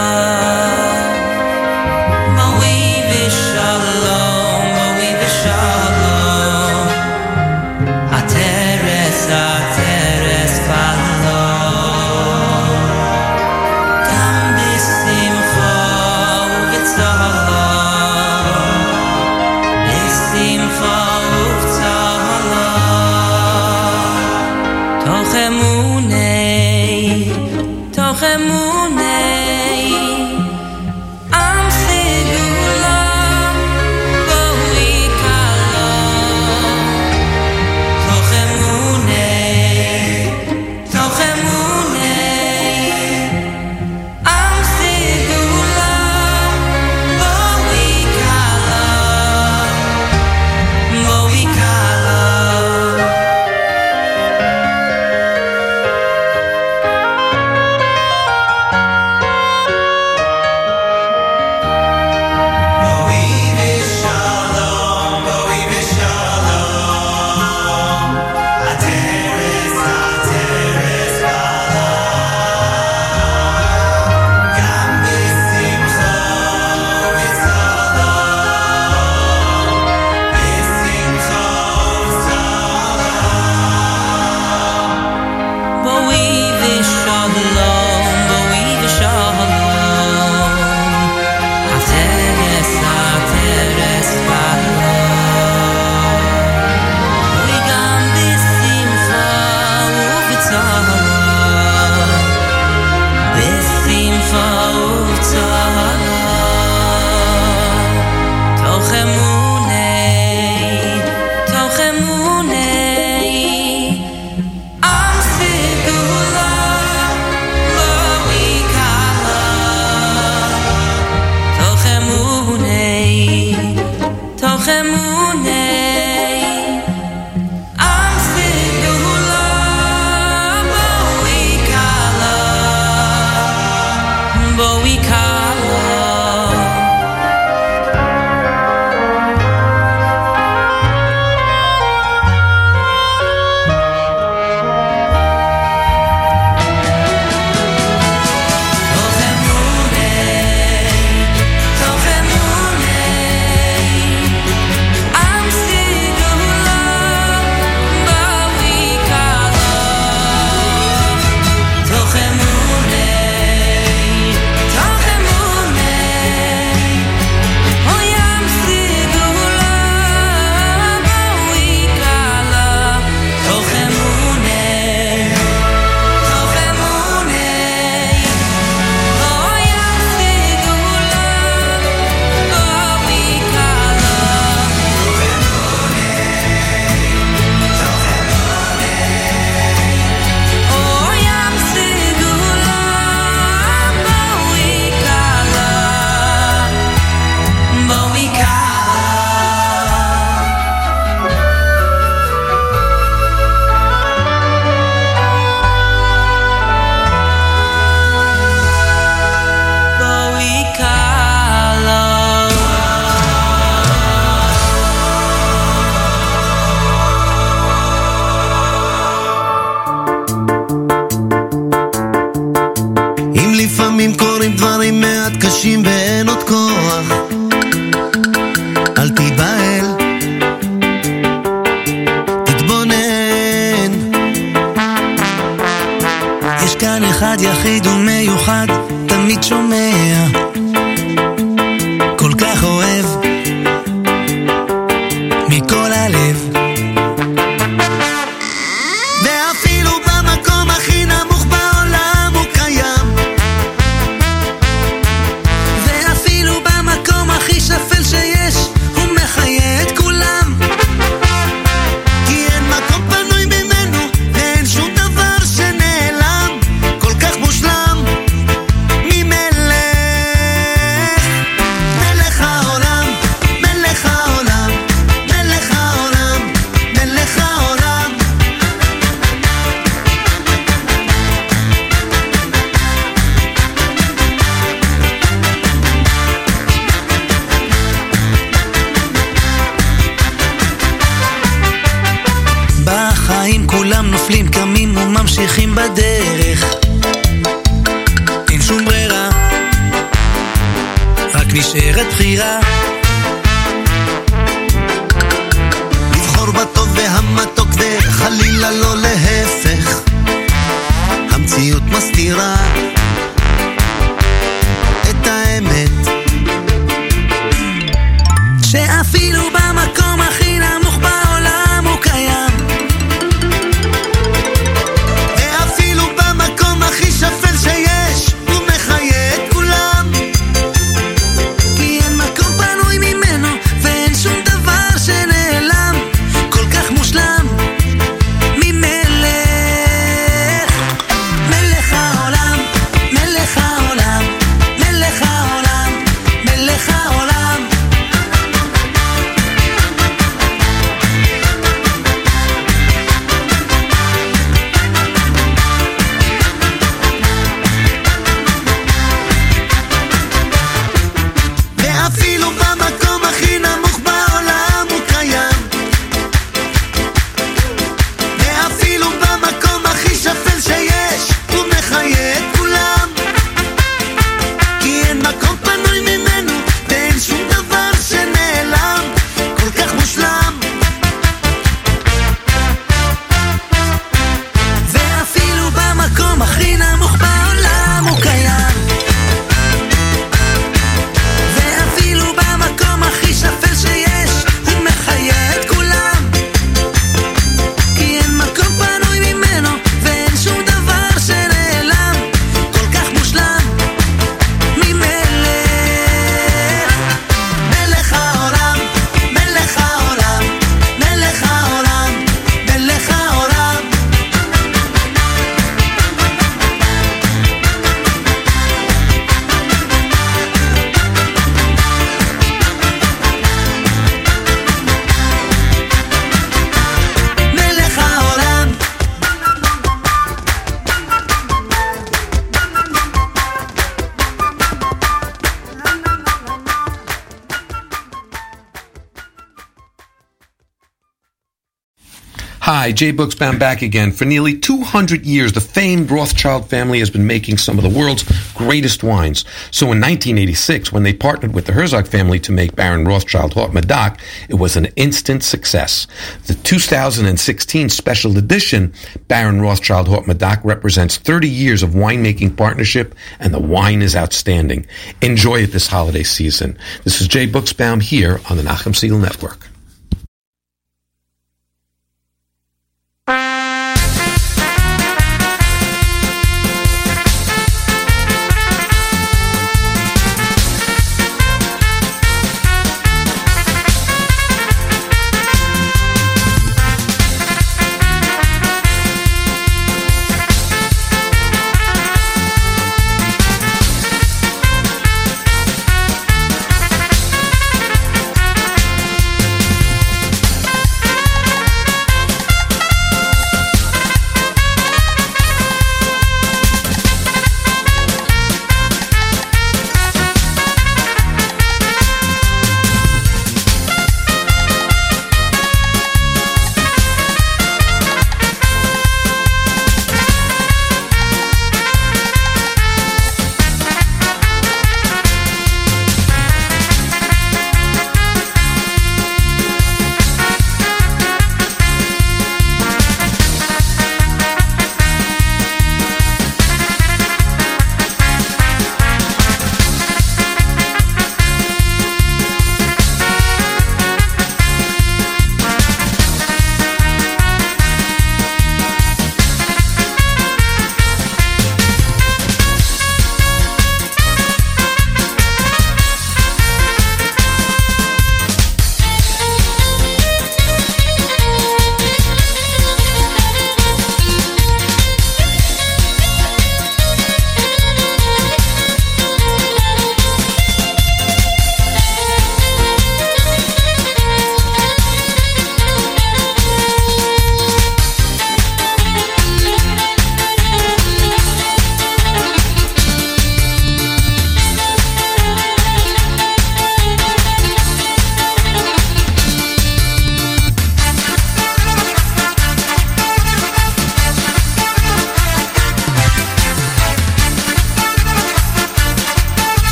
Hi, Jay Buchsbaum back again. For nearly 200 years, the famed Rothschild family has been making some of the world's greatest wines. So in 1986, when they partnered with the Herzog family to make Baron Rothschild Haut Medoc, it was an instant success. The 2016 special edition Baron Rothschild Haut Medoc represents 30 years of winemaking partnership, and the wine is outstanding. Enjoy it this holiday season. This is Jay Buchsbaum here on the Nachum Siegel Network.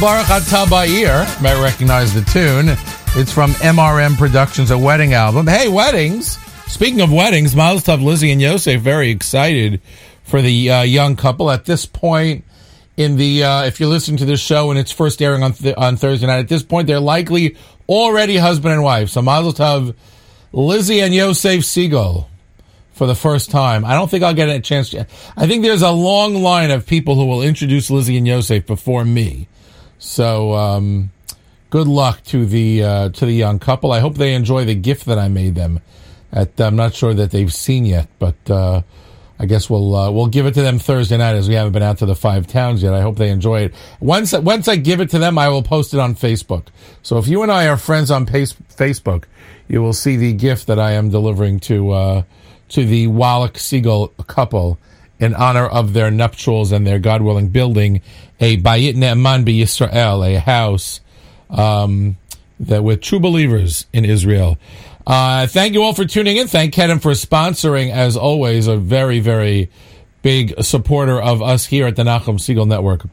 Baruch Atah Ba'ir. Might recognize the tune. It's from MRM Productions, a wedding album. Hey, weddings! Speaking of weddings, Mazel Tov, Lizzie, and Yosef very excited for the uh, young couple. At this point in the, uh, if you're listening to this show and it's first airing on th- on Thursday night, at this point they're likely already husband and wife. So Mazel Tov, Lizzie and Yosef Siegel for the first time. I don't think I'll get a chance. To, I think there's a long line of people who will introduce Lizzie and Yosef before me. So um, good luck to the uh, to the young couple. I hope they enjoy the gift that I made them. At, I'm not sure that they've seen yet, but uh, I guess we'll uh, we'll give it to them Thursday night as we haven't been out to the five towns yet. I hope they enjoy it. Once once I give it to them, I will post it on Facebook. So if you and I are friends on Pace- Facebook, you will see the gift that I am delivering to uh, to the Wallach Siegel couple in honor of their nuptials and their God willing building a Bayit Ne'eman Yisrael, a house um, that with true believers in Israel. Uh, thank you all for tuning in. Thank Kedem for sponsoring, as always, a very, very big supporter of us here at the Nachum Siegel Network.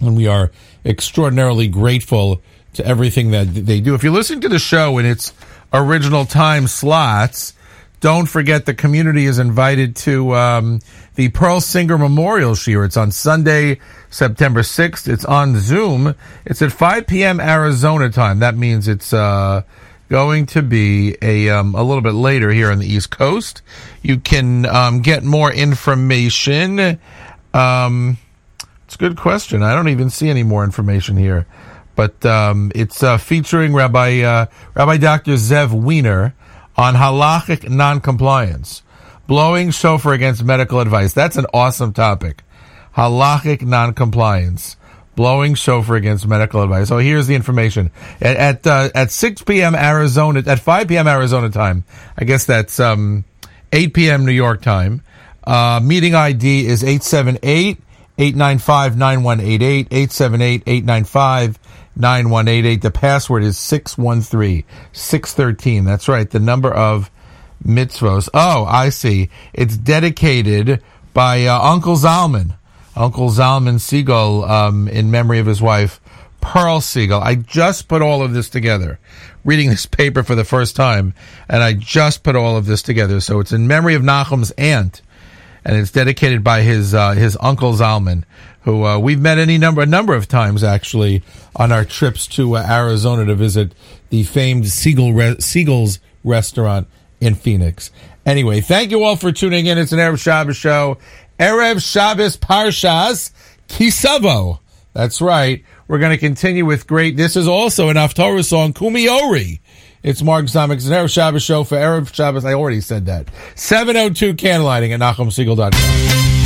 And we are extraordinarily grateful to everything that they do. If you listen to the show in its original time slots, don't forget the community is invited to um, the Pearl Singer Memorial Shiur. It's on Sunday, September 6th. It's on Zoom. It's at 5 p.m. Arizona time. That means it's uh, going to be a um, a little bit later here on the East Coast. You can um, get more information. Um, it's a good question. I don't even see any more information here, but um, it's uh, featuring Rabbi uh, Rabbi Dr. Zev Wiener on halachic noncompliance, blowing shofar against medical advice. That's an awesome topic. Halachic noncompliance, blowing shofar against medical advice. So here's the information at at, uh, at 6 p.m. Arizona at 5 p.m. Arizona time. I guess that's um, 8 p.m. New York time. Uh, meeting ID is 878 895 9188 878 895 9188. The password is 613 613. That's right. The number of mitzvos. Oh, I see. It's dedicated by uh, Uncle Zalman. Uncle Zalman Siegel, um, in memory of his wife, Pearl Siegel. I just put all of this together, reading this paper for the first time, and I just put all of this together. So it's in memory of Nachum's aunt, and it's dedicated by his uh, his uncle Zalman, who uh, we've met any number a number of times actually on our trips to uh, Arizona to visit the famed Siegel Re- Siegel's restaurant in Phoenix. Anyway, thank you all for tuning in. It's an Erev Shabbos show. Erev Shabbos Parshas Ki Savo. That's right. We're going to continue with great. This is also an Haftorah song, Kumi Ori. It's Mark Zomick. It's an Erev Shabbos show for Erev Shabbos. I already said that. 702 candlelighting at NachumSiegel.com.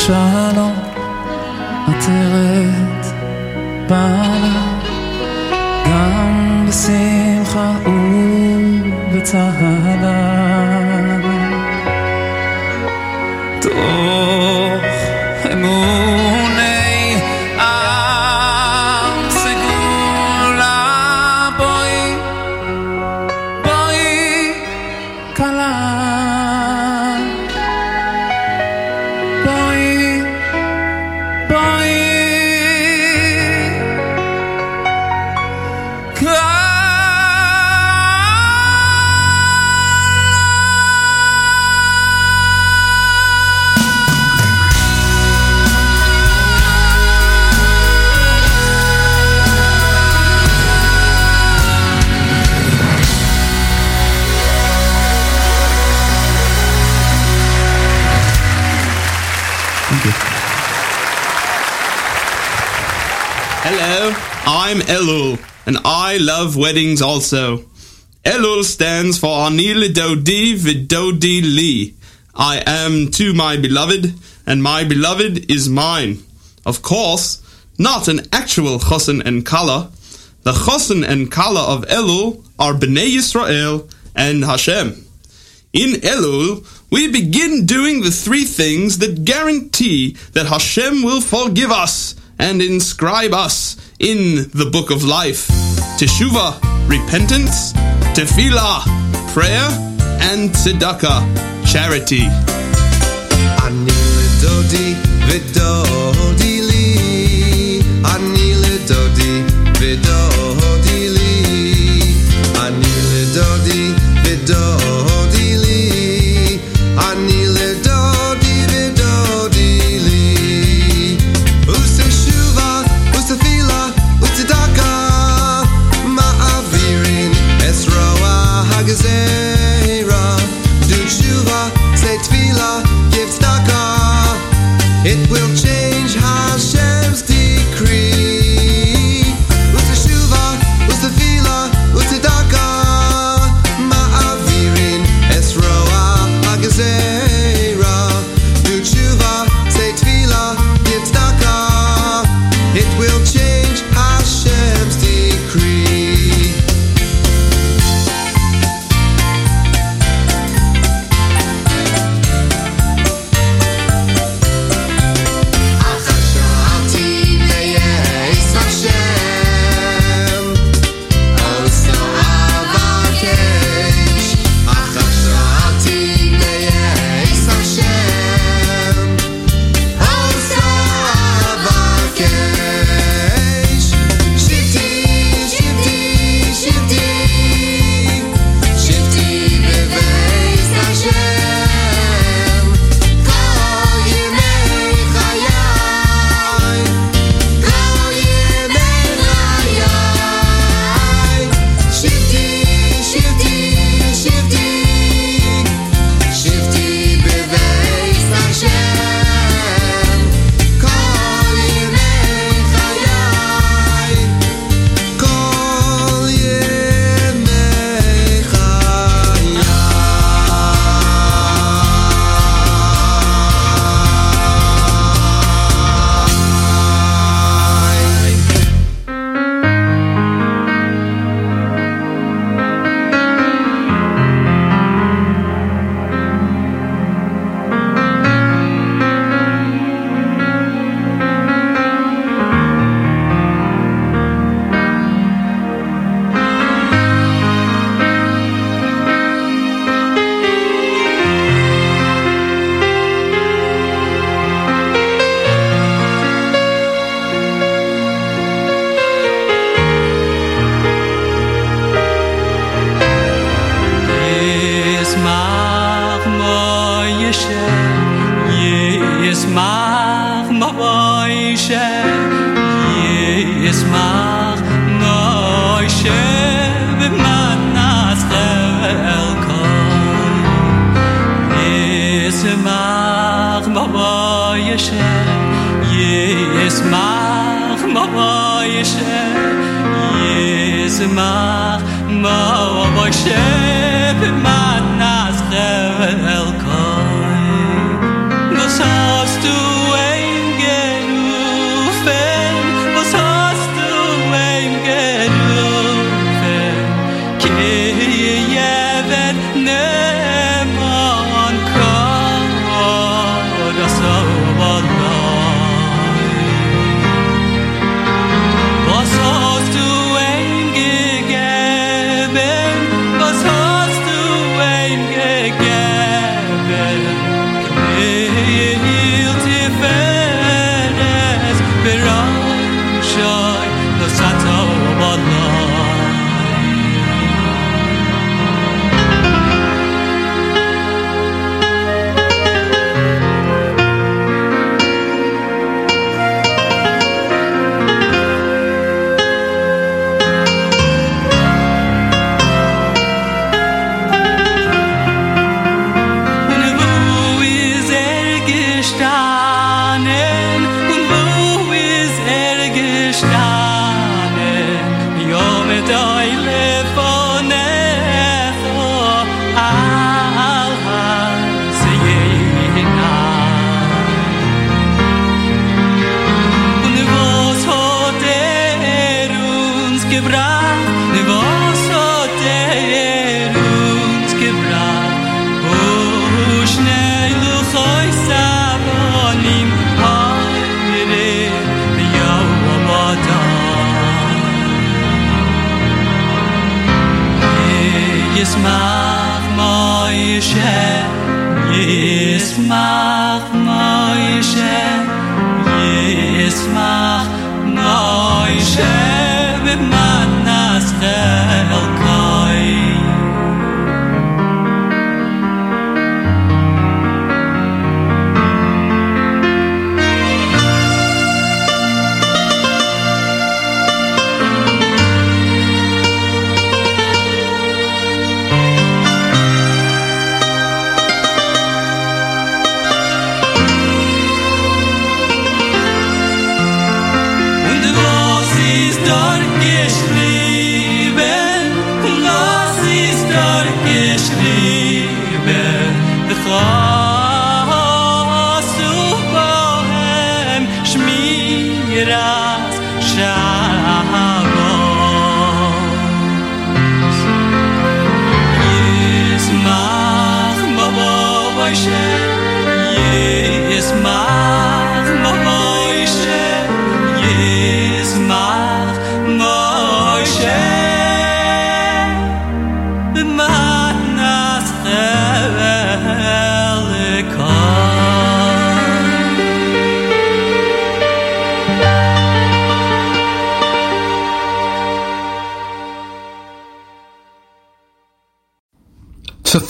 山。Weddings also. Elul stands for Ani Lidodi Vidodi Li. I am to my beloved, and my beloved is mine. Of course, not an actual chosen and kala. The chosen and kala of Elul are Bnei Yisrael and Hashem. In Elul, we begin doing the three things that guarantee that Hashem will forgive us and inscribe us in the book of life. Teshuvah, repentance, tefillah, prayer, and tzedakah, charity.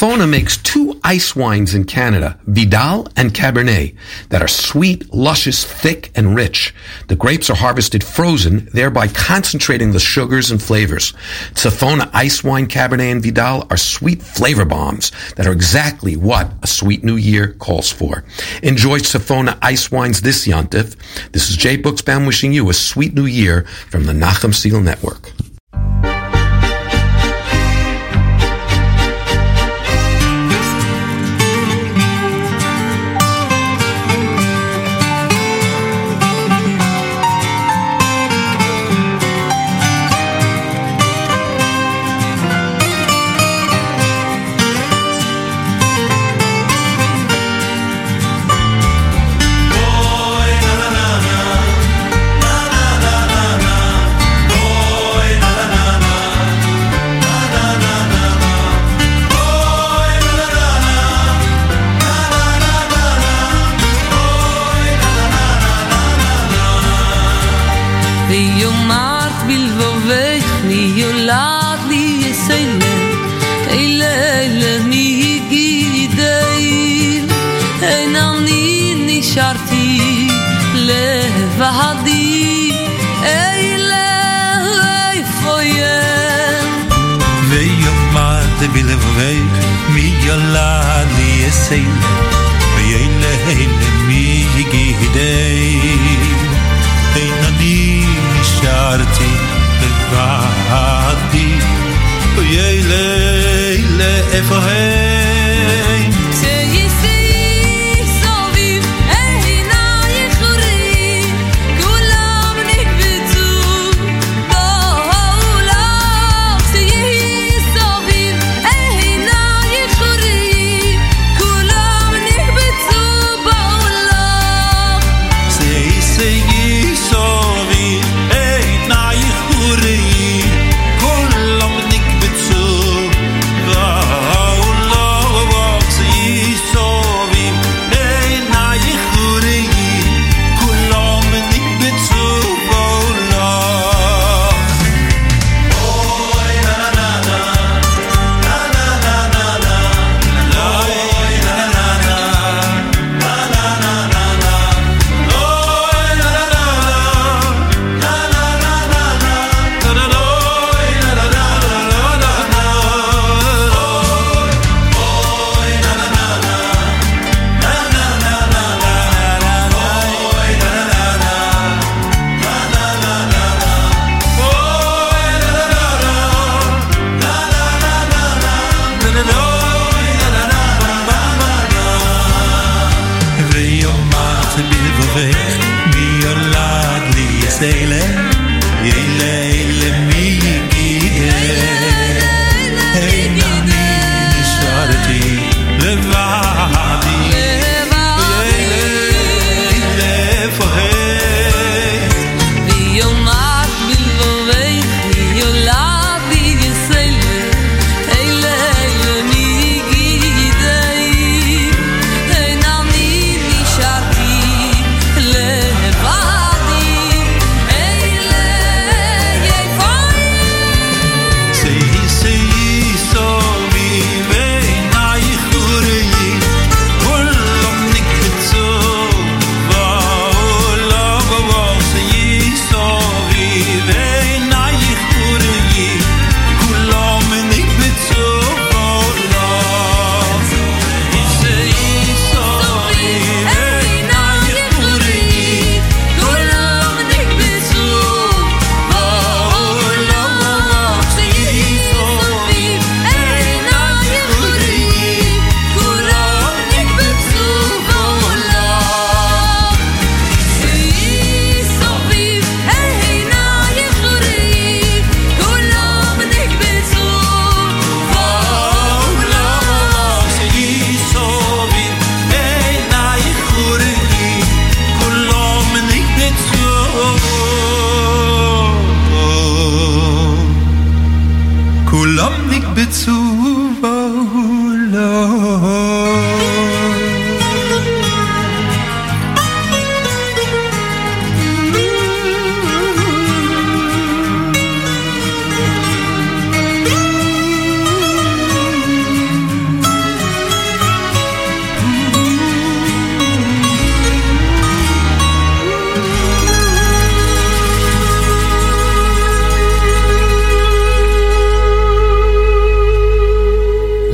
Strathona makes two ice wines in Canada, Vidal and Cabernet, that are sweet, luscious, thick, and rich. The grapes are harvested frozen, thereby concentrating the sugars and flavors. Strathona Ice Wine Cabernet and Vidal are sweet flavor bombs that are exactly what a sweet new year calls for. Enjoy Strathona Ice Wines this Yontif. This is Jay Buchsbaum wishing you a sweet new year from the Nachum Siegel Network.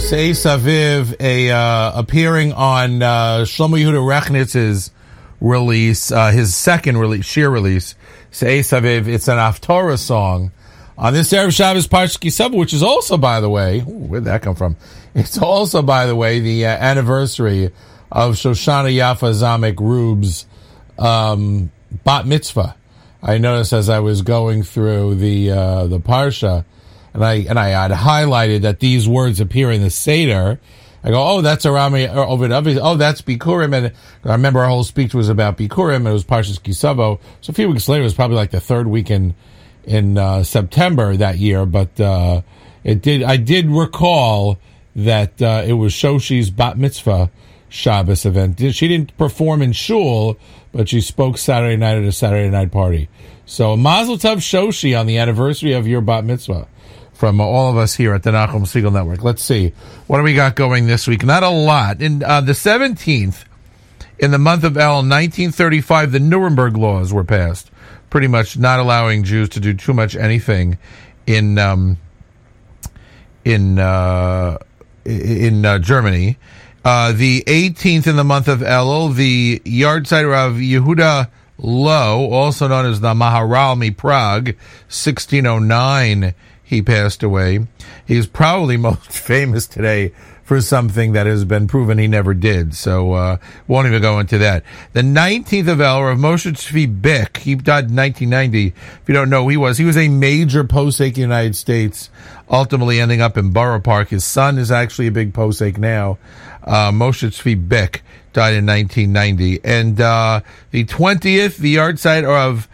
Se'ei Saviv, a uh, appearing on uh, Shlomo Yehuda Rechnitz's release, uh, his second release, sheer release, Se'ei Saviv. It's an Haftorah song on this Erev Shabbos Parshas Ki Savo, which is also, by the way, ooh, where'd that come from? It's also, by the way, the uh, anniversary of Shoshana Yafa Zamek Rube's um, bat mitzvah. I noticed as I was going through the uh, the parsha, and I and I had highlighted that these words appear in the seder. I go, oh, that's Arami Oved Avi. Oh, that's Bikurim. And I remember our whole speech was about Bikurim. And it was Parshas Ki Savo. So a few weeks later, it was probably like the third week in in uh, September that year. But uh, it did. I did recall that uh, it was Shoshi's bat mitzvah Shabbos event. She didn't perform in shul, but she spoke Saturday night at a Saturday night party. So Mazel Tov Shoshi on the anniversary of your bat mitzvah from all of us here at the Nachum Siegel Network. Let's see. What do we got going this week? Not a lot. In uh, the 17th, in the month of El, 1935, the Nuremberg laws were passed, pretty much not allowing Jews to do too much anything in um, in uh, in uh, Germany. Uh, the 18th in the month of Elul, the yahrzeit of Yehuda Loew, also known as the Maharalmi Prague, 1609, he passed away. He's probably most famous today for something that has been proven he never did. So, uh, won't even go into that. The 19th of Elul of Moshe Tzvi Bick, he died in 1990. If you don't know who he was, he was a major posek in the United States, ultimately ending up in Borough Park. His son is actually a big posek now. Uh, Moshe Tzvi Bick died in 1990. And, uh, the 20th, the yahrzeit of,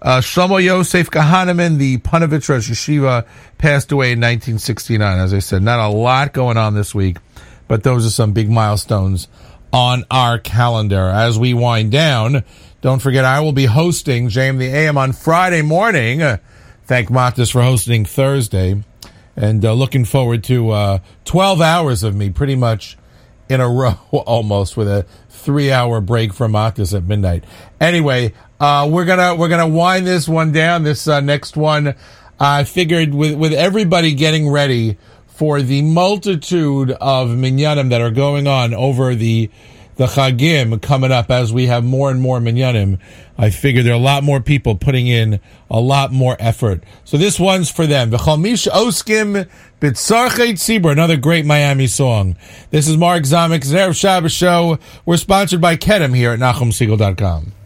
uh, Shlomo Yosef Kahaneman, the Ponevezh Rosh Yeshiva, passed away in 1969. As I said, not a lot going on this week, but those are some big milestones on our calendar. As we wind down, don't forget I will be hosting JM the AM on Friday morning. Thank Matis for hosting Thursday. And uh, looking forward to uh, 12 hours of me pretty much in a row almost with a three hour break from Matis at midnight. Anyway, uh, we're gonna we're gonna wind this one down. This uh, next one, I figured with with everybody getting ready for the multitude of minyanim that are going on over the the Chagim coming up as we have more and more minyanim. I figure there are a lot more people putting in a lot more effort. So this one's for them. V'chalmish oskim b'tzarchet tzibur, another great Miami song. This is Mark Zamek's Erev Shabbos show. We're sponsored by Kedem here at NachumSiegel.com.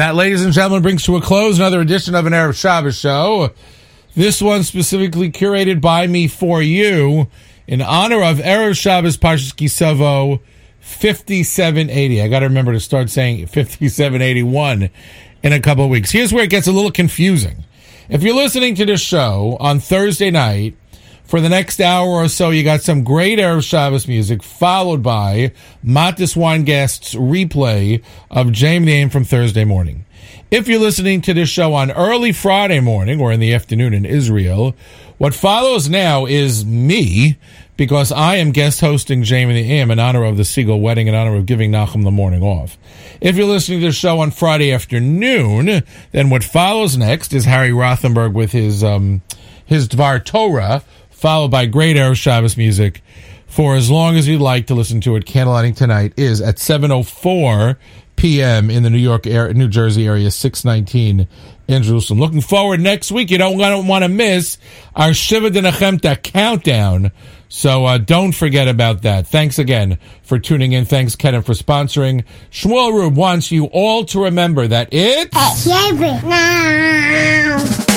That, ladies and gentlemen, brings to a close another edition of an Erev Shabbos show. This one specifically curated by me for you in honor of Erev Shabbos Parshas Ki Savo 5780. I got to remember to start saying 5781 in a couple of weeks. Here's where it gets a little confusing. If you're listening to this show on Thursday night, for the next hour or so, you got some great Erev Shabbos music, followed by Matis Weingast's replay of James Name from Thursday morning. If you're listening to this show on early Friday morning or in the afternoon in Israel, what follows now is me, because I am guest hosting JM the AM in honor of the Siegel wedding, in honor of giving Nachum the morning off. If you're listening to the show on Friday afternoon, then what follows next is Harry Rothenberg with his um, his Dvar Torah, followed by great Erev Shabbos music. For as long as you'd like to listen to it, candlelighting tonight is at 7.04 p.m. in the New York area, New Jersey area, 619 in Jerusalem. Looking forward next week. You don't want to miss our Shiva D'Nechemta countdown. So uh, don't forget about that. Thanks again for tuning in. Thanks, Kedem, for sponsoring. Shmuel Rube wants you all to remember that it's... Through